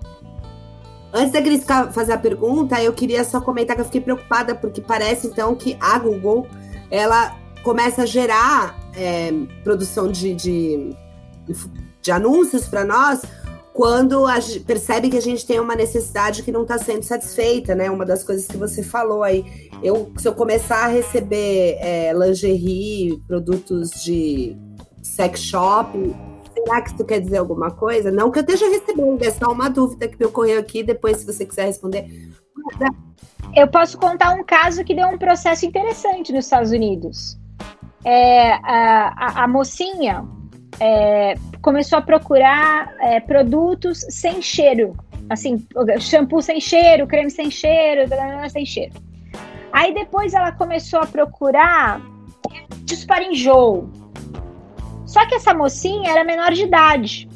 Antes da Cris fazer a pergunta, eu queria só comentar que eu fiquei preocupada, porque parece então que a Google ela começa a gerar é, produção de, de, de anúncios para nós quando a, percebe que a gente tem uma necessidade que não está sendo satisfeita, né? Uma das coisas que você falou aí. Eu, se eu começar a receber é, lingerie, produtos de sex shop, Será que tu quer dizer alguma coisa? Não que eu esteja recebendo, é só uma dúvida que me ocorreu aqui, depois, se você quiser responder. Eu posso contar um caso que deu um processo interessante nos Estados Unidos. É, a, a, a mocinha é, começou a procurar é, produtos sem cheiro. Assim, shampoo sem cheiro, creme sem cheiro, sem cheiro. Aí depois ela começou a procurar para enjoo. Só que essa mocinha era menor de idade.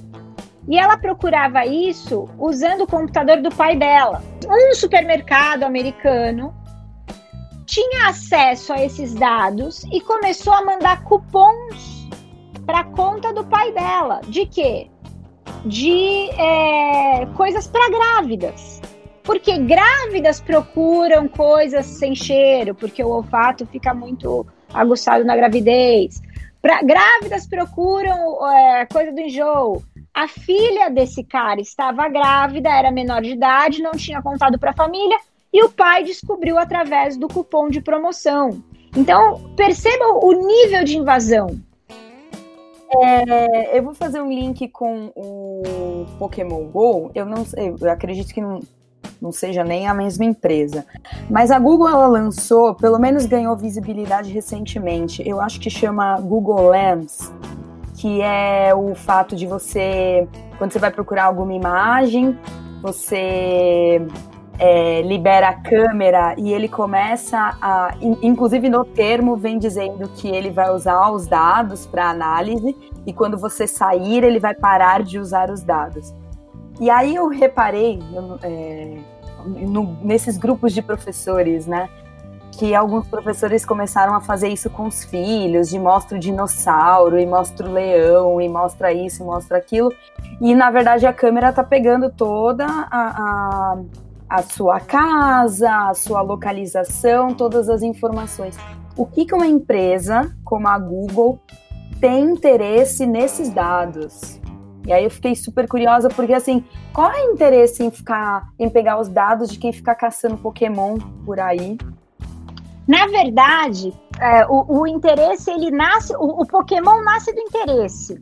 E ela procurava isso usando o computador do pai dela. Um supermercado americano tinha acesso a esses dados e começou a mandar cupons para conta do pai dela. De quê? De é, coisas para grávidas. Porque grávidas procuram coisas sem cheiro, porque o olfato fica muito aguçado na gravidez. Pra, grávidas procuram é, coisa do enjoo. A filha desse cara estava grávida, era menor de idade, não tinha contado para a família e o pai descobriu através do cupom de promoção. Então, percebam o nível de invasão. É, eu vou fazer um link com o Pokémon Go. Eu não sei, eu acredito que não, não seja nem a mesma empresa. Mas a Google ela lançou, pelo menos ganhou visibilidade recentemente. Eu acho que chama Google Lens, que é o fato de você, quando você vai procurar alguma imagem, você é, libera a câmera e ele começa a. Inclusive no termo vem dizendo que ele vai usar os dados para análise e quando você sair, ele vai parar de usar os dados. E aí eu reparei é, no, nesses grupos de professores, né? Que alguns professores começaram a fazer isso com os filhos, de mostra o dinossauro, e mostra o leão, e mostra isso, e mostra aquilo. E na verdade a câmera tá pegando toda a, a, a sua casa, a sua localização, todas as informações. O que, que uma empresa como a Google tem interesse nesses dados? E aí eu fiquei super curiosa, porque assim, qual é o interesse em ficar, em pegar os dados de quem fica caçando Pokémon por aí? Na verdade, é, o, o, interesse, ele nasce, o, o, Pokémon nasce do interesse.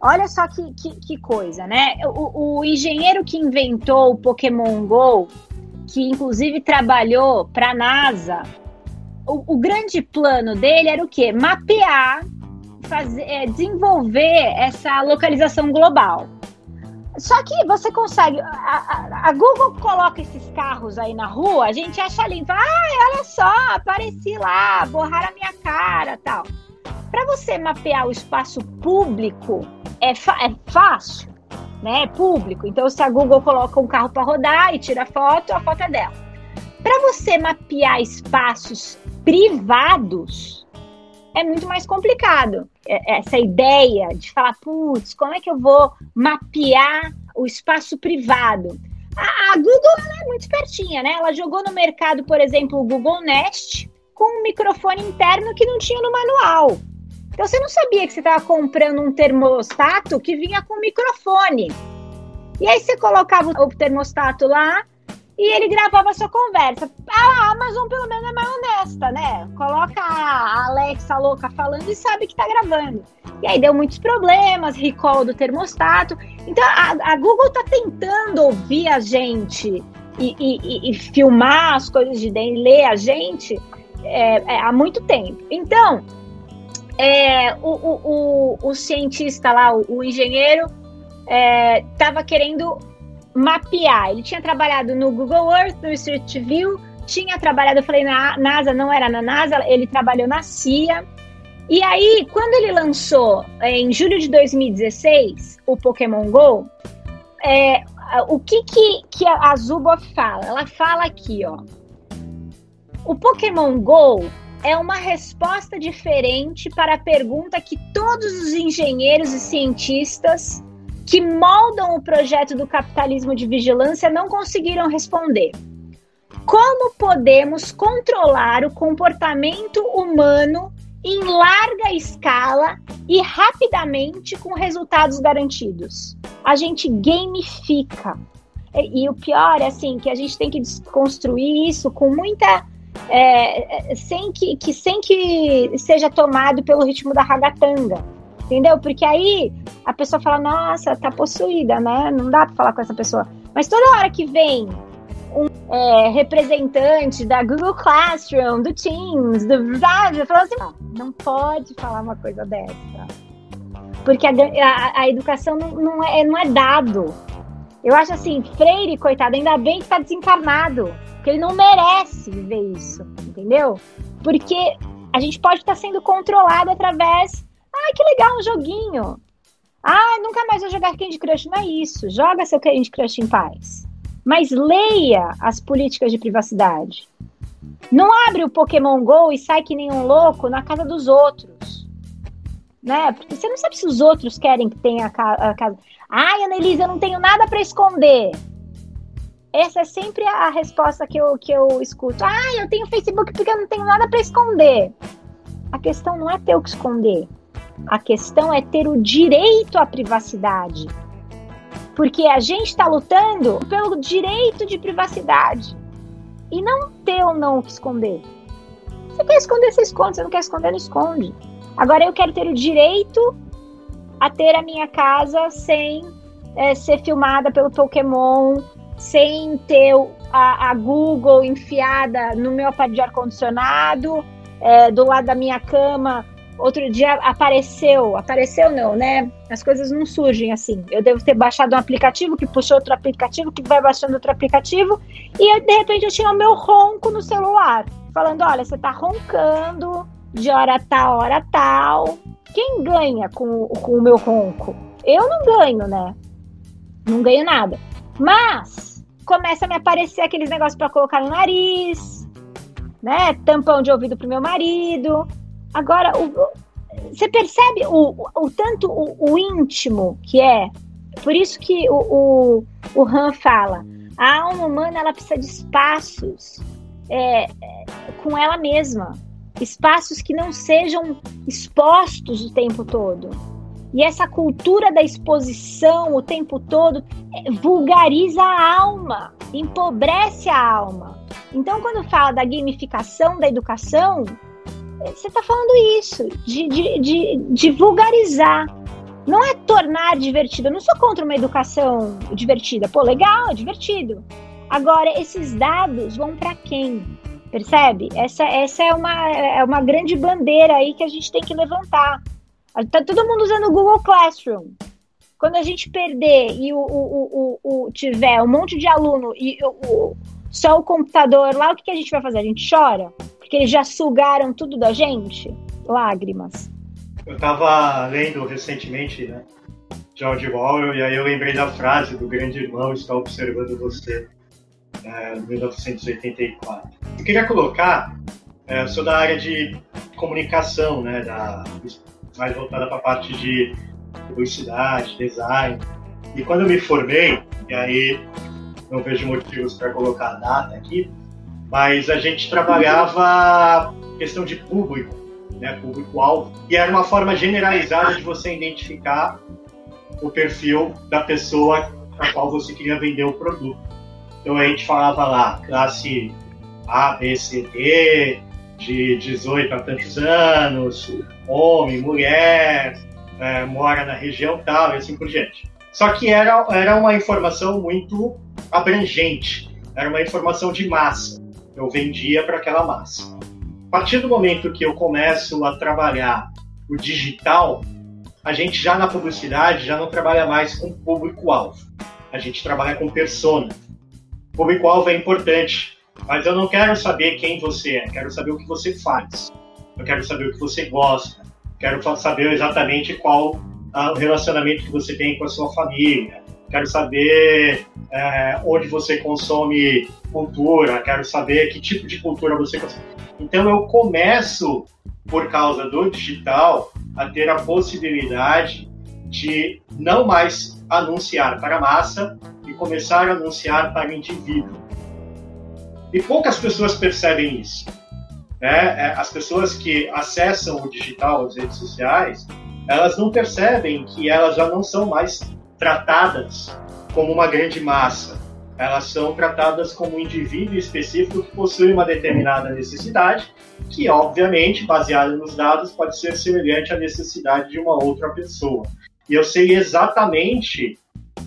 Olha só que, que, que coisa, né? O, o, engenheiro que inventou o Pokémon GO, que inclusive trabalhou para a NASA, o, grande plano dele era o quê? Mapear fazer, é, desenvolver essa localização global. Só que você consegue. A, a, Google coloca esses carros aí na rua, a gente acha limpo. Ah, olha só, apareci lá, borraram a minha cara tal. Para você mapear o espaço público, é, é fácil, né? É público. Então, se a Google coloca um carro para rodar e tira foto, a foto é dela. Para você mapear espaços privados, é muito mais complicado. É, essa ideia de falar, putz, como é que eu vou mapear o espaço privado? A, a Google é muito espertinha, né? Ela jogou no mercado, por exemplo, o Google Nest com um microfone interno que não tinha no manual. Então você não sabia que você estava comprando um termostato que vinha com microfone. E aí você colocava o termostato lá, e ele gravava sua conversa. A Amazon, pelo menos, é mais honesta, né? Coloca a Alexa louca falando e sabe que tá gravando. E aí deu muitos problemas, recall do termostato. Então a, a Google tá tentando ouvir a gente e, e, e, filmar as coisas de dentro, ler a gente é, é, há muito tempo. Então, é, o, o, o, o, cientista lá, o, o engenheiro, estava é, querendo mapear. Ele tinha trabalhado no Google Earth, no Street View, tinha trabalhado, eu falei na NASA, não era na NASA, ele trabalhou na CIA. E aí, quando ele lançou em julho de 2016 o Pokémon Go, é, o que, que, que a Zuboff fala? Ela fala aqui, ó. O Pokémon Go é uma resposta diferente para a pergunta que todos os engenheiros e cientistas que moldam o projeto do capitalismo de vigilância não conseguiram responder. Como podemos controlar o comportamento humano em larga escala e rapidamente com resultados garantidos? A gente gamifica. E, e o pior é assim que a gente tem que desconstruir isso com muita é, é sem que, que sem que seja tomado pelo ritmo da ragatanga entendeu? Porque aí a pessoa fala, nossa, tá possuída, né? Não dá pra falar com essa pessoa. Mas toda hora que vem um é, representante da Google Classroom, do Teams, do Verdade, fala assim, não, não pode falar uma coisa dessa. Porque a, a, a educação não, não, é, não é dado. Eu acho assim, Freire, coitado, ainda bem que tá desencarnado. Porque ele não merece viver isso, entendeu? Porque a gente pode estar tá sendo controlado através ah, que legal, um joguinho. Ah, nunca mais vou jogar Candy Crush. Não é isso. Joga seu Candy Crush em paz. Mas leia as políticas de privacidade. Não abre o Pokémon GO e sai que nem um louco na casa dos outros. Né? Porque você não sabe se os outros querem que tenha a casa. Ai, Annelise, eu não tenho nada para esconder. Essa é sempre a resposta que eu, que eu escuto. Ah, eu tenho Facebook porque eu não tenho nada para esconder. A questão não é ter o que esconder. A questão é ter o direito à privacidade. Porque a gente está lutando pelo direito de privacidade. E não ter ou não o que esconder. Você quer esconder, você esconde. Você não quer esconder, não esconde. Agora eu quero ter o direito a ter a minha casa sem é, ser filmada pelo Pokémon, sem ter a, a Google enfiada no meu aparelho de ar-condicionado, é, do lado da minha cama outro dia apareceu, apareceu não, né? As coisas não surgem assim. Eu devo ter baixado um aplicativo que puxou outro aplicativo, que vai baixando outro aplicativo, e de repente eu tinha o meu ronco no celular, falando: olha, você tá roncando de hora tal, hora tal. Quem ganha com, com o meu ronco? Eu não ganho, né? Não ganho nada. Mas começa a me aparecer aqueles negócios para colocar no nariz, né? Tampão de ouvido pro meu marido. Agora, o, você percebe o, o, o tanto o, o, íntimo que é? Por isso que o, o, Han fala: a alma humana ela precisa de espaços é, com ela mesma, espaços que não sejam expostos o tempo todo. E essa cultura da exposição o tempo todo é, vulgariza a alma, empobrece a alma. Então, quando fala da gamificação da educação, você está falando isso, de, de, de, de, vulgarizar. Não é tornar divertido. Eu não sou contra uma educação divertida. Pô, legal, é divertido. Agora, esses dados vão para quem? Percebe? Essa, essa é, uma, é uma grande bandeira aí que a gente tem que levantar. Tá todo mundo usando o Google Classroom. Quando a gente perder e o, o, o, o tiver um monte de aluno e o, só o computador lá, o que, que a gente vai fazer? A gente chora? Porque eles já sugaram tudo da gente? Lágrimas. Eu estava lendo recentemente, né? George Orwell, e aí eu lembrei da frase do grande irmão está observando você, é, 1984. Eu queria colocar, é, sou da área de comunicação, né, da, mais voltada para a parte de publicidade, design. E quando eu me formei, e aí não vejo motivos para colocar a data aqui, mas a gente trabalhava questão de público, né, público-alvo, e era uma forma generalizada de você identificar o perfil da pessoa a qual você queria vender o produto. Então a gente falava lá, classe A, B, C, D, de 18 a tantos anos, homem, mulher, é, mora na região tal, e assim por diante. Só que era, era uma informação muito abrangente, era uma informação de massa. Eu vendia para aquela massa. A partir do momento que eu começo a trabalhar o digital, a gente já na publicidade já não trabalha mais com público-alvo. A gente trabalha com persona. Público-alvo é importante, mas eu não quero saber quem você é, quero saber o que você faz. Eu quero saber o que você gosta, quero saber exatamente qual ah, o relacionamento que você tem com a sua família, quero saber é, onde você consome cultura, quero saber que tipo de cultura você consome. Então eu começo, por causa do digital, a ter a possibilidade de não mais anunciar para a massa e começar a anunciar para o indivíduo. E poucas pessoas percebem isso. Né? É, as pessoas que acessam o digital, as redes sociais, elas não percebem que elas já não são mais tratadas como uma grande massa. Elas são tratadas como um indivíduo específico que possui uma determinada necessidade, que, obviamente, baseada nos dados, pode ser semelhante à necessidade de uma outra pessoa. E eu sei exatamente,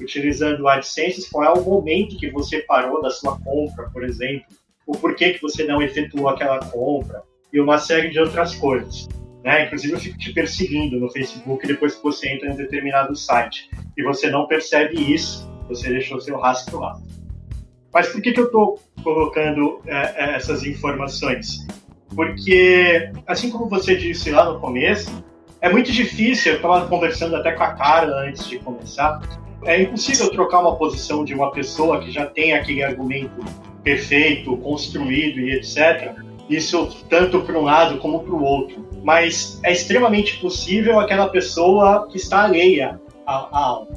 utilizando o AdSense, qual é o momento que você parou da sua compra, por exemplo, o porquê que você não efetuou aquela compra, e uma série de outras coisas. Né? Inclusive, eu fico te perseguindo no Facebook depois que você entra em determinado site. E você não percebe isso, você deixou seu rastro lá. Mas por que, que eu estou colocando é, é, essas informações? Porque, assim como você disse lá no começo, é muito difícil, eu estava conversando até com a cara antes de começar, é impossível trocar uma posição de uma pessoa que já tem aquele argumento perfeito, construído e etc. Isso tanto para um lado como para o outro. Mas é extremamente possível aquela pessoa que está alheia a algo,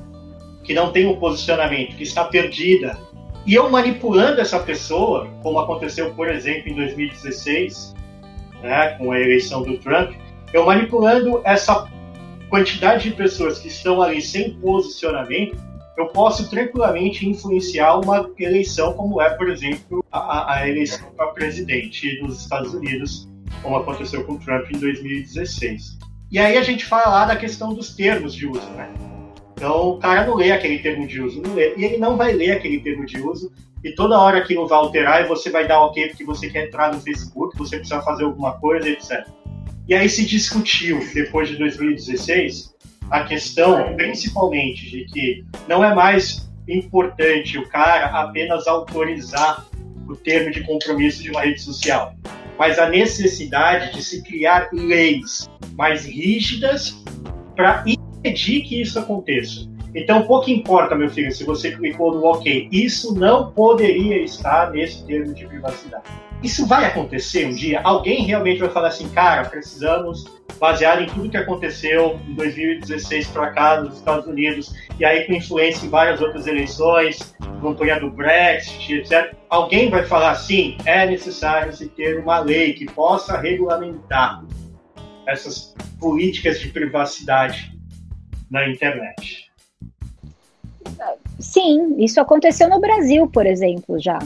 que não tem um posicionamento, que está perdida. E eu manipulando essa pessoa, como aconteceu, por exemplo, em 2016, né, com a eleição do Trump, eu manipulando essa quantidade de pessoas que estão ali sem posicionamento, eu posso tranquilamente influenciar uma eleição como é, por exemplo, a, a eleição para presidente dos Estados Unidos, como aconteceu com Trump em 2016. E aí a gente fala lá da questão dos termos de uso, né? Então o cara não lê aquele termo de uso, não lê, e ele não vai ler aquele termo de uso, e toda hora aquilo vai alterar e você vai dar ok porque você quer entrar no Facebook, você precisa fazer alguma coisa, etc. E aí se discutiu, depois de 2016, a questão, principalmente, de que não é mais importante o cara apenas autorizar o termo de compromisso de uma rede social, mas a necessidade de se criar leis mais rígidas para impedir que isso aconteça. Então, pouco importa, meu filho, se você clicou no OK. Isso não poderia estar nesse termo de privacidade. Isso vai acontecer um dia? Alguém realmente vai falar assim, cara, precisamos, baseado em tudo que aconteceu em 2016 para cá nos Estados Unidos, e aí com influência em várias outras eleições, campanha do Brexit, etc. Alguém vai falar assim, é necessário se ter uma lei que possa regulamentar essas políticas de privacidade na internet. Sim, isso aconteceu no Brasil, por exemplo, já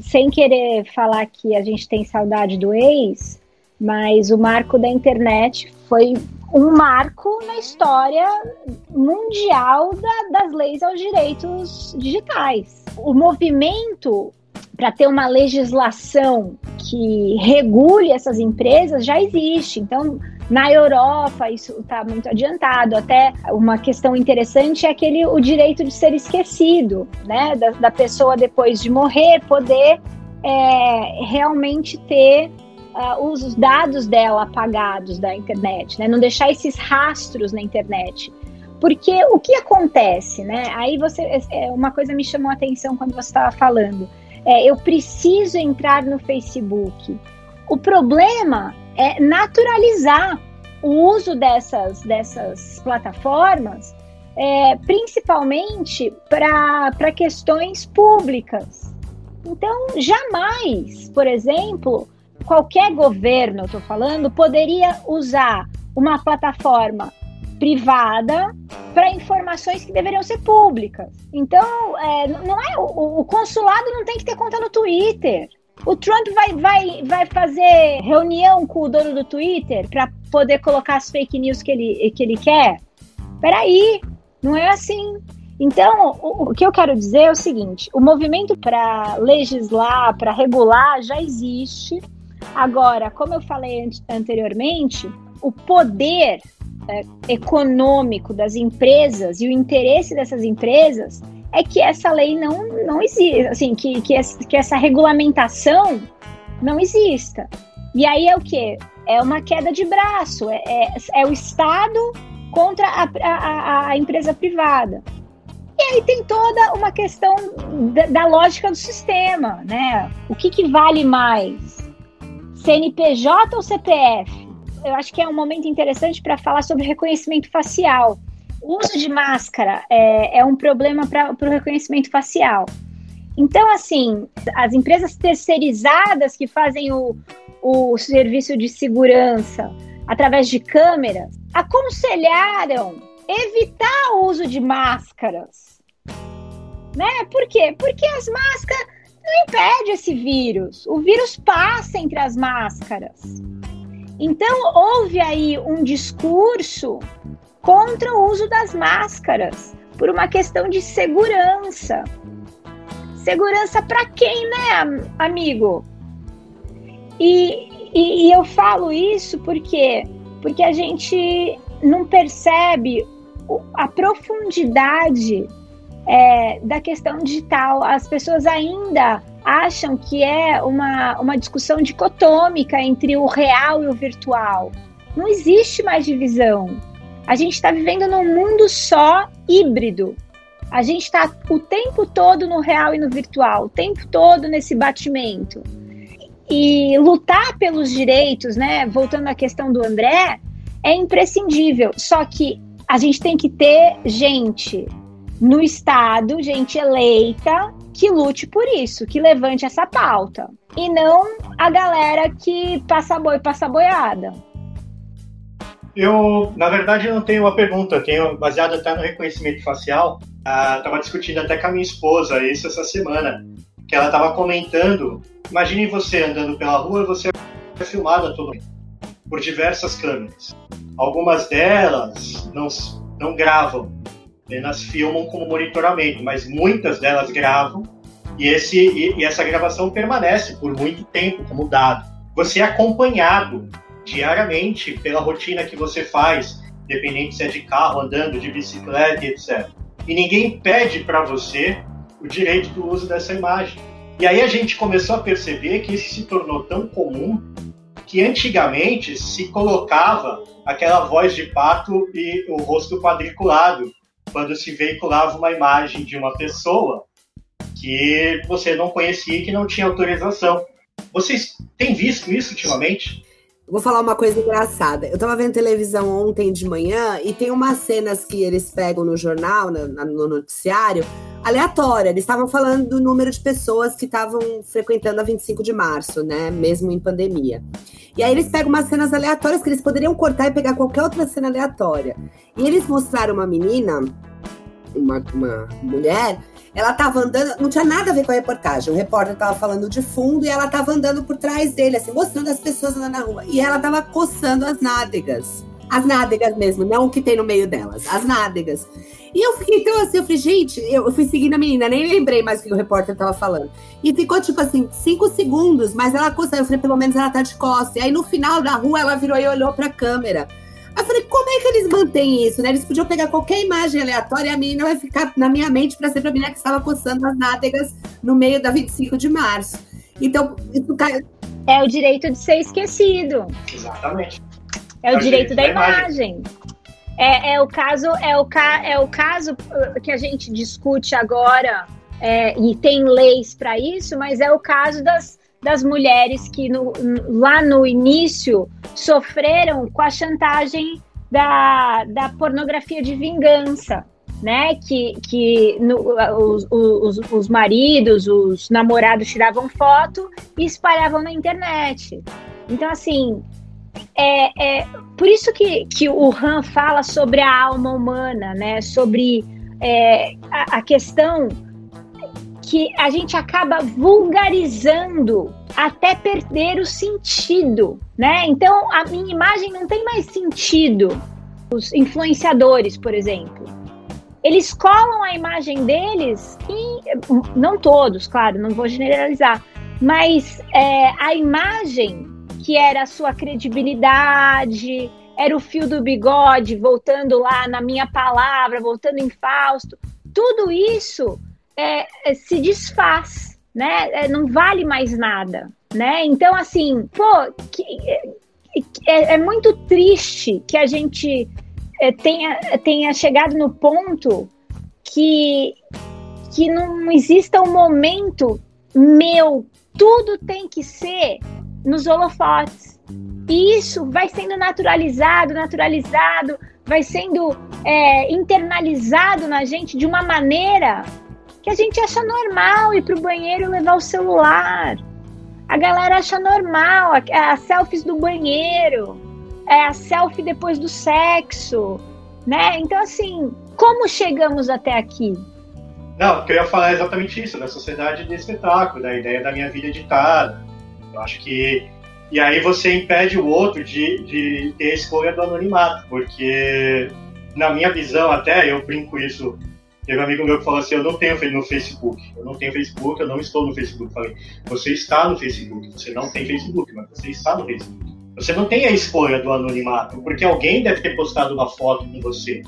sem querer falar que a gente tem saudade do ex, mas o marco da internet foi um marco na história mundial da, das leis aos direitos digitais. O movimento para ter uma legislação que regule essas empresas já existe. Então, na Europa, isso está muito adiantado. Até uma questão interessante é aquele o direito de ser esquecido, né? Da, da pessoa depois de morrer poder é, realmente ter uh, os dados dela apagados da internet, né? Não deixar esses rastros na internet. Porque o que acontece, né? Aí você, é, uma coisa me chamou a atenção quando você estava falando é, eu preciso entrar no Facebook. O problema é naturalizar o uso dessas, dessas plataformas, é, principalmente para questões públicas. Então, jamais, por exemplo, qualquer governo, estou falando, poderia usar uma plataforma privada para informações que deveriam ser públicas. Então, é, não é o, o, consulado não tem que ter conta no Twitter. O Trump vai, vai, vai fazer reunião com o dono do Twitter para poder colocar as fake news que ele, que ele quer? Peraí, não é assim. Então, o, o que eu quero dizer é o seguinte: o movimento para legislar, para regular, já existe. Agora, como eu falei anteriormente, o poder é, econômico das empresas e o interesse dessas empresas é que essa lei não, não existe, assim, que, que, que essa regulamentação não exista. E aí é o que? É uma queda de braço, é, é, é o Estado contra a, a, a, empresa privada. E aí tem toda uma questão da, da lógica do sistema, né? O que, que vale mais? CNPJ ou CPF? eu acho que é um momento interessante para falar sobre reconhecimento facial. O uso de máscara é, é um problema para o reconhecimento facial. Então, assim, as empresas terceirizadas que fazem o, o serviço de segurança através de câmeras aconselharam evitar o uso de máscaras. Né? Por quê? Porque as máscaras não impedem esse vírus. O vírus passa entre as máscaras. Então, houve aí um discurso contra o uso das máscaras, por uma questão de segurança. Segurança para quem, né, amigo? E, e, e, eu falo isso porque, porque a gente não percebe a profundidade é, da questão digital. As pessoas ainda acham que é uma, uma discussão dicotômica entre o real e o virtual. Não existe mais divisão. A gente está vivendo num mundo só híbrido. A gente está o tempo todo no real e no virtual, o tempo todo nesse batimento. E lutar pelos direitos, né? Voltando à questão do André, é imprescindível. Só que a gente tem que ter gente no Estado, gente eleita, que lute por isso, que levante essa pauta. E não a galera que passa boi, passa boiada. Eu, na verdade, eu não tenho uma pergunta, tenho baseado até no reconhecimento facial. Estava uh, discutindo até com a minha esposa isso essa semana, que ela estava comentando. Imagine você andando pela rua e você é filmado todo por diversas câmeras. Algumas delas não, não gravam, apenas filmam como monitoramento, mas muitas delas gravam e, esse, e, e essa gravação permanece por muito tempo como dado. Você é acompanhado diariamente pela rotina que você faz, independente se é de carro, andando, de bicicleta, etc. E ninguém pede para você o direito do uso dessa imagem. E aí a gente começou a perceber que isso se tornou tão comum que antigamente se colocava aquela voz de pato e o rosto quadriculado quando se veiculava uma imagem de uma pessoa que você não conhecia e que não tinha autorização. Vocês têm visto isso ultimamente? Vou falar uma coisa engraçada. Eu tava vendo televisão ontem de manhã e tem umas cenas que eles pegam no jornal, no, no noticiário, aleatória. Eles estavam falando do número de pessoas que estavam frequentando a 25 de março, né? Mesmo em pandemia. E aí eles pegam umas cenas aleatórias que eles poderiam cortar e pegar qualquer outra cena aleatória. E eles mostraram uma menina, uma, uma mulher, ela tava andando, não tinha nada a ver com a reportagem. O repórter tava falando de fundo e ela tava andando por trás dele, assim, mostrando as pessoas andando na rua. E ela tava coçando as nádegas. As nádegas mesmo, não o que tem no meio delas, as nádegas. E eu fiquei tão assim, eu falei, gente, eu fui seguindo a menina, nem lembrei mais o que o repórter tava falando. E ficou, tipo assim, cinco segundos, mas ela coçou. Eu falei, pelo menos ela tá de costas. E aí no final da rua ela virou e olhou pra câmera. Eu falei, como é que eles mantêm isso, né? Eles podiam pegar qualquer imagem aleatória e a menina vai ficar na minha mente para sempre a menina que estava coçando as nádegas no meio da 25 de março. Então, isso cai. É o direito de ser esquecido. Exatamente. É o, direito, da, imagem. É, é, o caso, é o, ca, é o caso uh, que a gente discute agora, é, e tem leis para isso, mas é o caso das, das mulheres que no, lá no início sofreram com a chantagem da, da pornografia de vingança, né? Que, que no, os, os, os maridos, os namorados tiravam foto e espalhavam na internet. Então, assim, é, é por isso que, que o Han fala sobre a alma humana, né? Sobre é, a, a questão que a gente acaba vulgarizando até perder o sentido, né? Então a minha imagem não tem mais sentido. Os influenciadores, por exemplo, eles colam a imagem deles e não todos, claro, não vou generalizar, mas é, a imagem que era a sua credibilidade, era o fio do bigode voltando lá na minha palavra, voltando em Fausto, tudo isso é, é, se desfaz, né? É, não vale mais nada, né? Então, assim, pô, que, é, é, muito triste que a gente é, tenha, tenha chegado no ponto que, que não exista um momento meu, tudo tem que ser nos holofotes. E isso vai sendo naturalizado, naturalizado, vai sendo é, internalizado na gente de uma maneira que a gente acha normal ir pro banheiro levar o celular. A galera acha normal as selfies do banheiro, é a selfie depois do sexo, né? Então assim, como chegamos até aqui? Não, eu queria falar exatamente isso, da sociedade de espetáculo, da ideia da minha vida editada. Eu acho que. E aí você impede o outro de, de ter a escolha do anonimato, porque, na minha visão, até eu brinco isso Teve um amigo meu que falou assim: Eu não tenho no Facebook. Eu não tenho Facebook, eu não estou no Facebook. Falei: Você está no Facebook. Você não tem Facebook, mas você está no Facebook. Você não tem a escolha do anonimato, porque alguém deve ter postado uma foto com você.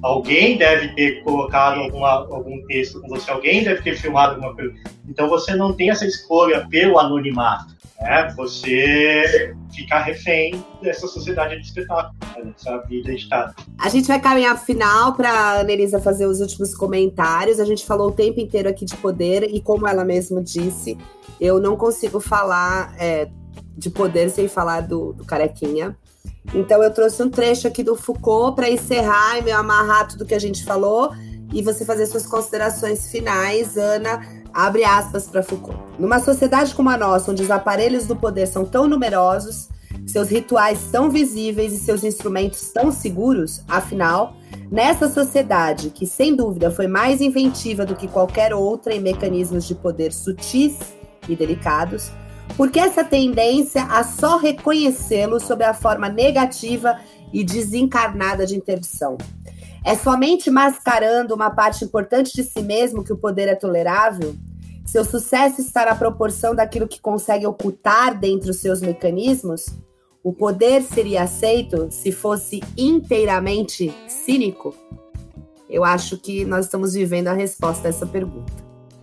Alguém deve ter colocado alguma, algum texto com você. Alguém deve ter filmado alguma coisa. Então você não tem essa escolha pelo anonimato né? Você ficar refém dessa sociedade de espetáculo, né? dessa vida editada. A gente vai caminhar para o final para a Anelisa fazer os últimos comentários. A gente falou o tempo inteiro aqui de poder e como ela mesma disse, eu não consigo falar é, de poder sem falar do, do Carequinha. Então eu trouxe um trecho aqui do Foucault para encerrar e me amarrar tudo que a gente falou e você fazer suas considerações finais, Ana, Abre aspas para Foucault. Numa sociedade como a nossa, onde os aparelhos do poder são tão numerosos, seus rituais tão visíveis e seus instrumentos tão seguros, afinal, nessa sociedade que sem dúvida foi mais inventiva do que qualquer outra em mecanismos de poder sutis e delicados, por que essa tendência a só reconhecê-lo sob a forma negativa e desencarnada de interdição? É somente mascarando uma parte importante de si mesmo que o poder é tolerável? Seu sucesso está na proporção daquilo que consegue ocultar dentro dos seus mecanismos? O poder seria aceito se fosse inteiramente cínico? Eu acho que nós estamos vivendo a resposta a essa pergunta.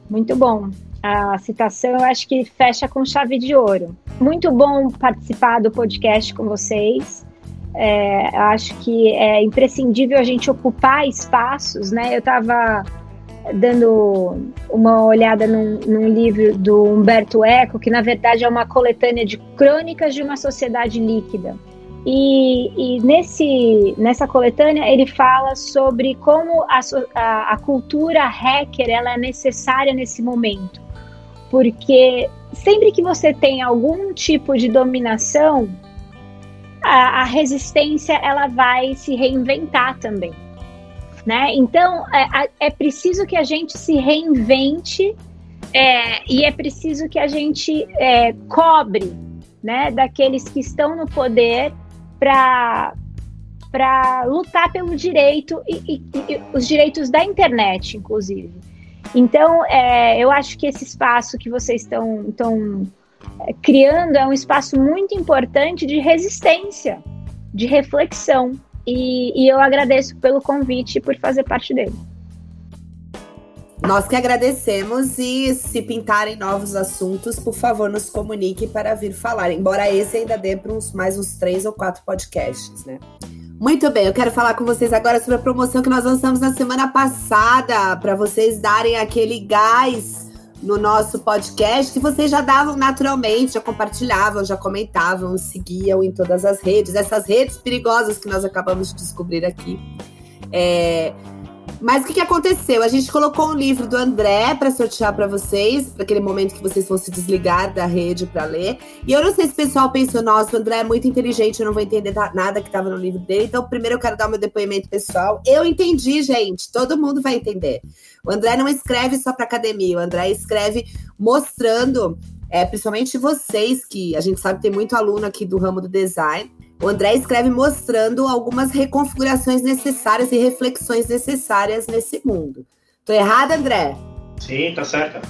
Muito bom. A citação eu acho que fecha com chave de ouro. Muito bom participar do podcast com vocês. É, acho que é imprescindível a gente ocupar espaços, né? Eu estava dando uma olhada num, num, livro do Humberto Eco, que na verdade é uma coletânea de crônicas de uma sociedade líquida. E, e nesse, nessa coletânea ele fala sobre como a, a, a cultura hacker ela é necessária nesse momento. Porque sempre que você tem algum tipo de dominação, a, a resistência ela vai se reinventar também. Né? Então é, é preciso que a gente se reinvente é, e é preciso que a gente é, cobre né, daqueles que estão no poder para lutar pelo direito e, e, e, os direitos da internet, inclusive. Então, é, eu acho que esse espaço que vocês estão, criando é um espaço muito importante de resistência, de reflexão. E, e eu agradeço pelo convite e por fazer parte dele. Nós que agradecemos e se pintarem novos assuntos, por favor, nos comunique para vir falar. Embora esse ainda dê para uns, mais uns três ou quatro podcasts, né? Muito bem, eu quero falar com vocês agora sobre a promoção que nós lançamos na semana passada, para vocês darem aquele gás no nosso podcast que vocês já davam naturalmente, já compartilhavam, já comentavam, seguiam em todas as redes, essas redes perigosas que nós acabamos de descobrir aqui. É, mas o que, que aconteceu? A gente colocou um livro do André para sortear para vocês, para aquele momento que vocês vão se desligar da rede para ler. E eu não sei se o pessoal pensou, nossa, o André é muito inteligente, eu não vou entender nada que estava no livro dele. Então, primeiro eu quero dar o meu depoimento pessoal. Eu entendi, gente, todo mundo vai entender. O André não escreve só para academia, o André escreve mostrando, é, principalmente vocês, que a gente sabe que tem muito aluno aqui do ramo do design o André escreve mostrando algumas reconfigurações necessárias e reflexões necessárias nesse mundo. Tô errada, André? Sim, tá certa.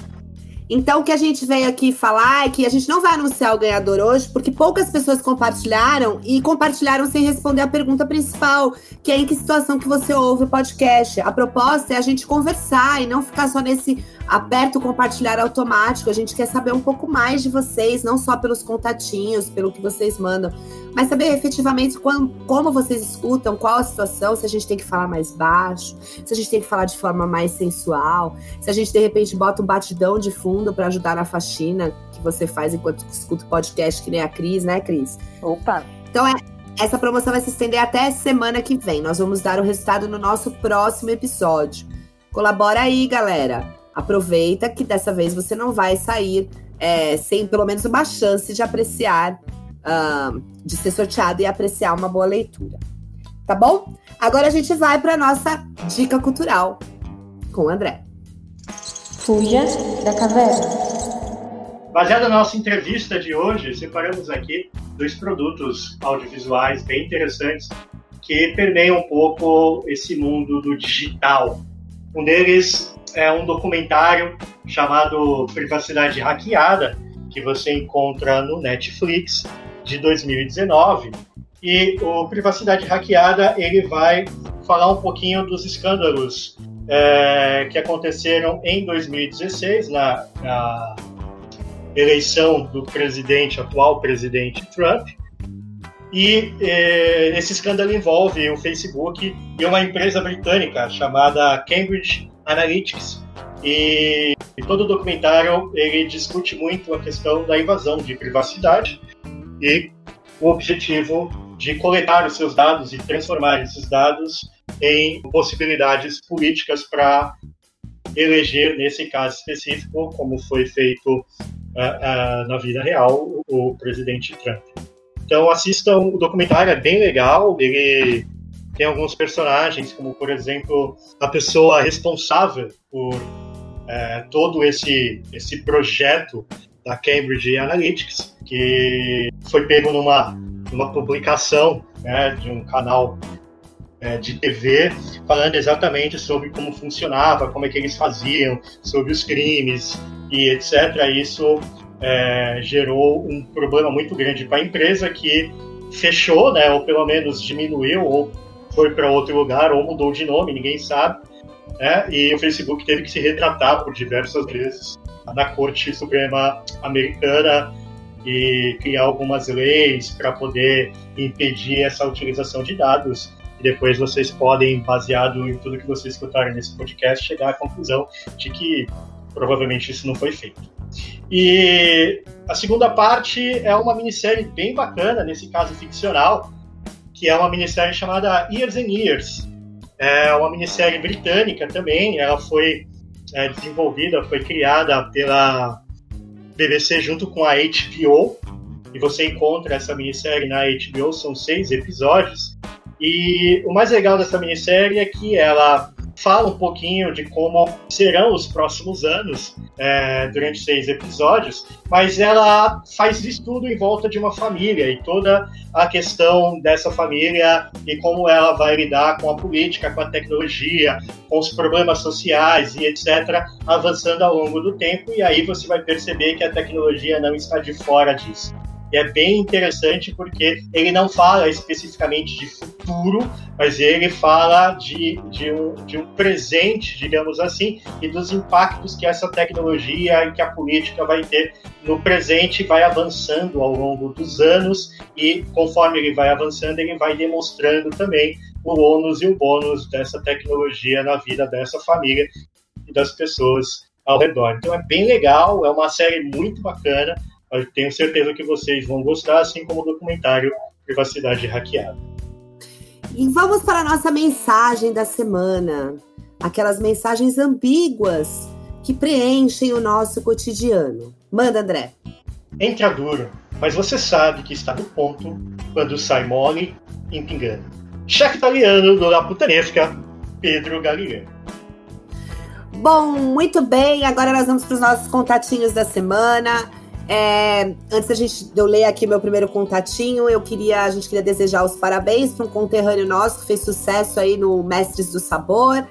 Então, o que a gente veio aqui falar é que a gente não vai anunciar o ganhador hoje, porque poucas pessoas compartilharam e compartilharam sem responder a pergunta principal, que é em que situação que você ouve o podcast. A proposta é a gente conversar e não ficar só nesse aperto compartilhar automático. A gente quer saber um pouco mais de vocês, não só pelos contatinhos, pelo que vocês mandam, mas saber efetivamente como, como vocês escutam, qual a situação, se a gente tem que falar mais baixo, se a gente tem que falar de forma mais sensual, se a gente de repente bota um batidão de fundo para ajudar na faxina que você faz enquanto escuta o podcast, que nem a Cris, né, Cris? Opa! Então é. Essa promoção vai se estender até semana que vem. Nós vamos dar o resultado no nosso próximo episódio. Colabora aí, galera. Aproveita que dessa vez você não vai sair é, sem pelo menos uma chance de apreciar uh, de ser sorteado e apreciar uma boa leitura. Tá bom? Agora a gente vai para nossa dica cultural com o André. Fuja da caverna. Baseada na nossa entrevista de hoje, separamos aqui dois produtos audiovisuais bem interessantes que permeiam um pouco esse mundo do digital. Um deles é um documentário chamado Privacidade Hackeada, que você encontra no Netflix de 2019. E o Privacidade Hackeada ele vai falar um pouquinho dos escândalos é, que aconteceram em 2016 na, na eleição do presidente atual presidente Trump. E é, esse escândalo envolve o Facebook e uma empresa britânica chamada Cambridge Analytics. E, e todo o documentário ele discute muito a questão da invasão de privacidade e o objetivo de coletar os seus dados e transformar esses dados em possibilidades políticas para eleger, nesse caso específico, como foi feito uh, uh, na vida real, o, o, presidente Trump. Então assistam, o documentário é bem legal, ele tem alguns personagens, como por exemplo a pessoa responsável por uh, todo esse, esse projeto da Cambridge Analytics, que foi pego numa, numa publicação né, de um canal é, de TV, falando exatamente sobre como funcionava, como é que eles faziam, sobre os crimes e etc. Isso é, gerou um problema muito grande para a empresa que fechou, né, ou pelo menos diminuiu, ou foi para outro lugar, ou mudou de nome, ninguém sabe. Né, e o Facebook teve que se retratar por diversas vezes na Corte Suprema Americana e criar algumas leis para poder impedir essa utilização de dados. E depois vocês podem, baseado em tudo que vocês escutaram nesse podcast, chegar à conclusão de que provavelmente isso não foi feito. E a segunda parte é uma minissérie bem bacana, nesse caso ficcional, que é uma minissérie chamada Years and Years. É uma minissérie britânica também, ela foi é, desenvolvida, foi criada pela BBC junto com a HBO, e você encontra essa minissérie na HBO, são seis episódios. E o mais legal dessa minissérie é que ela fala um pouquinho de como serão os próximos anos é, durante seis episódios, mas ela faz isso tudo em volta de uma família e toda a questão dessa família e como ela vai lidar com a política, com a tecnologia, com os problemas sociais e etc., avançando ao longo do tempo, e aí você vai perceber que a tecnologia não está de fora disso. E é bem interessante porque ele não fala especificamente de futuro, mas ele fala de, de, um, de um presente, digamos assim, e dos impactos que essa tecnologia e que a política vai ter no presente vai avançando ao longo dos anos e conforme ele vai avançando, ele vai demonstrando também o ônus e o bônus dessa tecnologia na vida dessa família e das pessoas ao redor. Então é bem legal, é uma série muito bacana. Eu tenho certeza que vocês vão gostar, assim como o documentário Privacidade Hackeada. E vamos para a nossa mensagem da semana. Aquelas mensagens ambíguas que preenchem o nosso cotidiano. Manda, André. Entra duro, mas você sabe que está no ponto quando sai mole empingando. Chefe italiano do La Putanesca, Pedro Galileu. Bom, muito bem. Agora nós vamos para os nossos contatinhos da semana. É, antes da gente eu ler aqui meu primeiro contatinho, eu queria, a gente queria desejar os parabéns para um conterrâneo nosso que fez sucesso aí no Mestres do Sabor.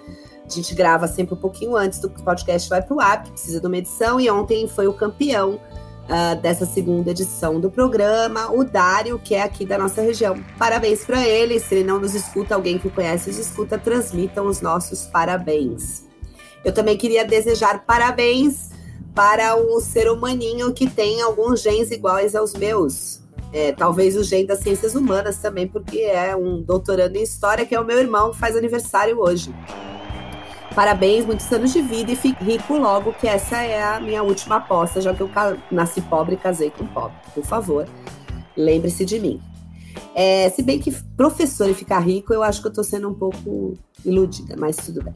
A gente grava sempre um pouquinho antes do podcast vai para o ar, que precisa de uma edição, e ontem foi o campeão uh, dessa segunda edição do programa, o Dário, que é aqui da nossa região. Parabéns para ele. Se ele não nos escuta, alguém que conhece nos escuta, transmitam os nossos parabéns. Eu também queria desejar parabéns para um ser humaninho que tem alguns genes iguais aos meus. É, talvez o gene das ciências humanas também, porque é um doutorando em história, que é o meu irmão, que faz aniversário hoje. Parabéns, muitos anos de vida e fique rico logo, que essa é a minha última aposta, já que eu nasci pobre e casei com pobre. Por favor, lembre-se de mim. É, se bem que professor e ficar rico, eu acho que eu tô sendo um pouco iludida, mas tudo bem.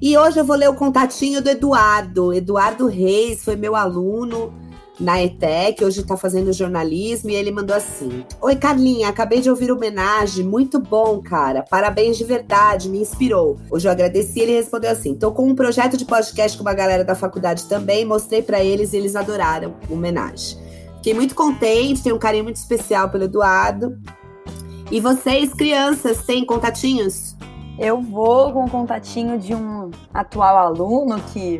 E hoje eu vou ler o contatinho do Eduardo. Eduardo Reis foi meu aluno na ETEC, hoje está fazendo jornalismo, e ele mandou assim: Oi, Carlinha, acabei de ouvir homenagem, muito bom, cara. Parabéns de verdade, me inspirou. Hoje eu agradeci ele respondeu assim: Tô com um projeto de podcast com uma galera da faculdade também, mostrei para eles e eles adoraram homenagem. Fiquei muito contente, tenho um carinho muito especial pelo Eduardo. E vocês, crianças, têm contatinhos? Eu vou com o contatinho de um atual aluno que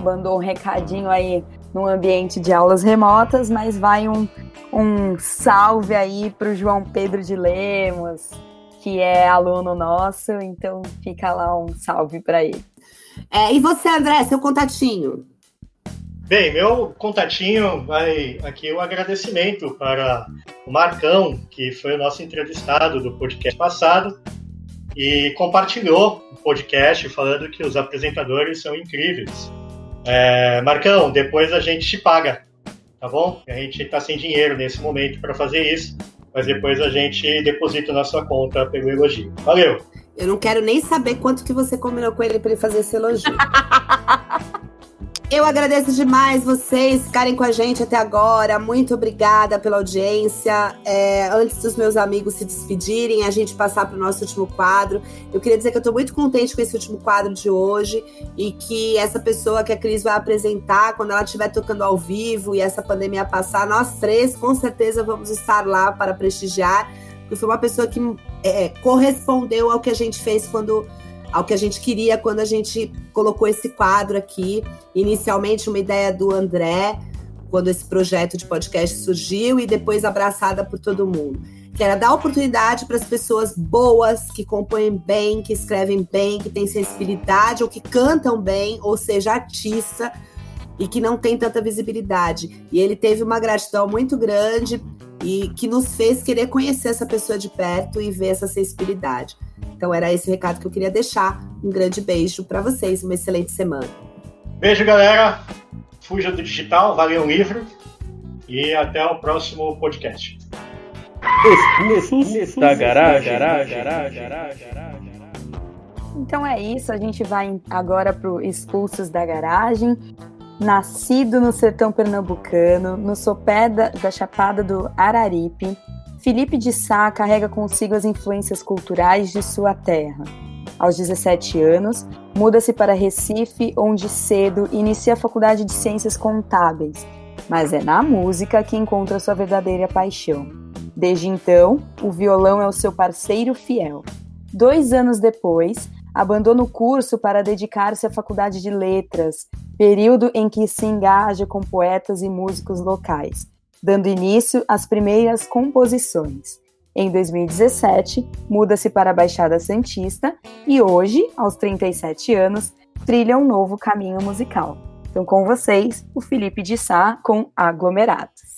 mandou um recadinho aí no ambiente de aulas remotas, mas vai um, um salve aí para o João Pedro de Lemos, que é aluno nosso, então fica lá um salve para ele. É, e você, André, seu contatinho? Bem, meu contatinho vai aqui o um agradecimento para o Marcão, que foi o nosso entrevistado do podcast passado, e compartilhou o podcast falando que os apresentadores são incríveis. É, Marcão, depois a gente te paga, tá bom? A gente está sem dinheiro nesse momento para fazer isso, mas depois a gente deposita na sua conta pelo elogio. Valeu! Eu não quero nem saber quanto que você combinou com ele para ele fazer esse elogio. *laughs* Eu agradeço demais vocês ficarem com a gente até agora. Muito obrigada pela audiência. É, antes dos meus amigos se despedirem, a gente passar para o nosso último quadro, eu queria dizer que eu estou muito contente com esse último quadro de hoje e que essa pessoa que a Cris vai apresentar, quando ela estiver tocando ao vivo e essa pandemia passar, nós três com certeza vamos estar lá para prestigiar, porque foi uma pessoa que é, correspondeu ao que a gente fez quando ao que a gente queria quando a gente colocou esse quadro aqui. Inicialmente, uma ideia do André, quando esse projeto de podcast surgiu, e depois abraçada por todo mundo. Que era dar oportunidade para as pessoas boas, que compõem bem, que escrevem bem, que têm sensibilidade ou que cantam bem, ou seja, artista, e que não tem tanta visibilidade. E ele teve uma gratidão muito grande e que nos fez querer conhecer essa pessoa de perto e ver essa sensibilidade. Então era esse recado que eu queria deixar. Um grande beijo para vocês, uma excelente semana. Beijo, galera. Fuja do digital, valeu o livro e até o próximo podcast. Da garagem, garagem, garagem, garagem, garagem. Então é isso, a gente vai agora para o Expulsos da Garagem. Nascido no sertão pernambucano, no sopé da, da Chapada do Araripe, Felipe de Sá carrega consigo as influências culturais de sua terra. Aos 17 anos, muda-se para Recife, onde cedo inicia a Faculdade de Ciências Contábeis, mas é na música que encontra sua verdadeira paixão. Desde então, o violão é o seu parceiro fiel. Dois anos depois, abandona o curso para dedicar-se à Faculdade de Letras, período em que se engaja com poetas e músicos locais, dando início às primeiras composições. Em 2017, muda-se para a Baixada Santista e hoje, aos 37 anos, trilha um novo caminho musical. Então, com vocês, o Felipe de Sá com Aglomerados.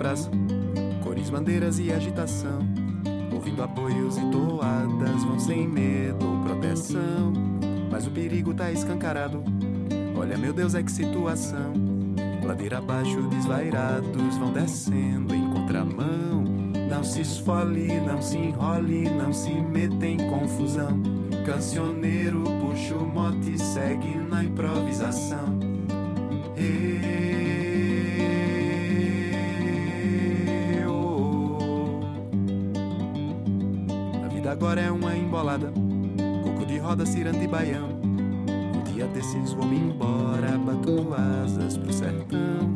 Praça, cores, bandeiras e agitação. Ouvindo apoios e toadas, vão sem medo ou proteção. Mas o perigo tá escancarado Olha, meu Deus, é que situação. Ladeira abaixo, desvairados vão descendo em contramão. Não se esfole, não se enrole, não se meta em confusão. Cancioneiro puxa o mote e segue na improvisação. A roda, ciranda e baião dia desses vou me embora, bato asas pro sertão.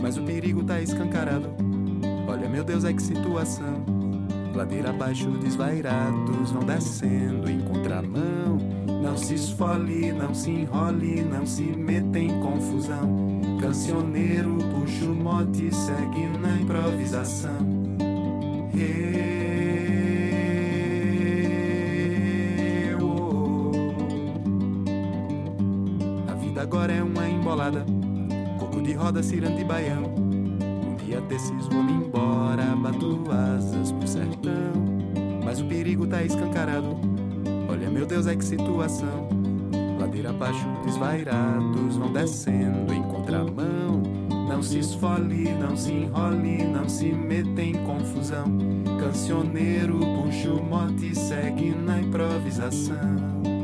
Mas o perigo tá escancarado. Olha, meu Deus, é que situação. Ladeira abaixo, desvairados vão descendo em contramão. Não se esfole, não se enrole, não se meta em confusão. Cancioneiro puxa o mote segue na improvisação. Coco de roda, ciranda e baião. Um dia desses vou me embora, bato asas pro sertão. Mas o perigo tá escancarado. Olha, meu Deus, é que situação. Ladeira abaixo, desvairados vão descendo em contramão. Não se esfole, não se enrole, não se meta em confusão. Cancioneiro puxa o mote segue na improvisação.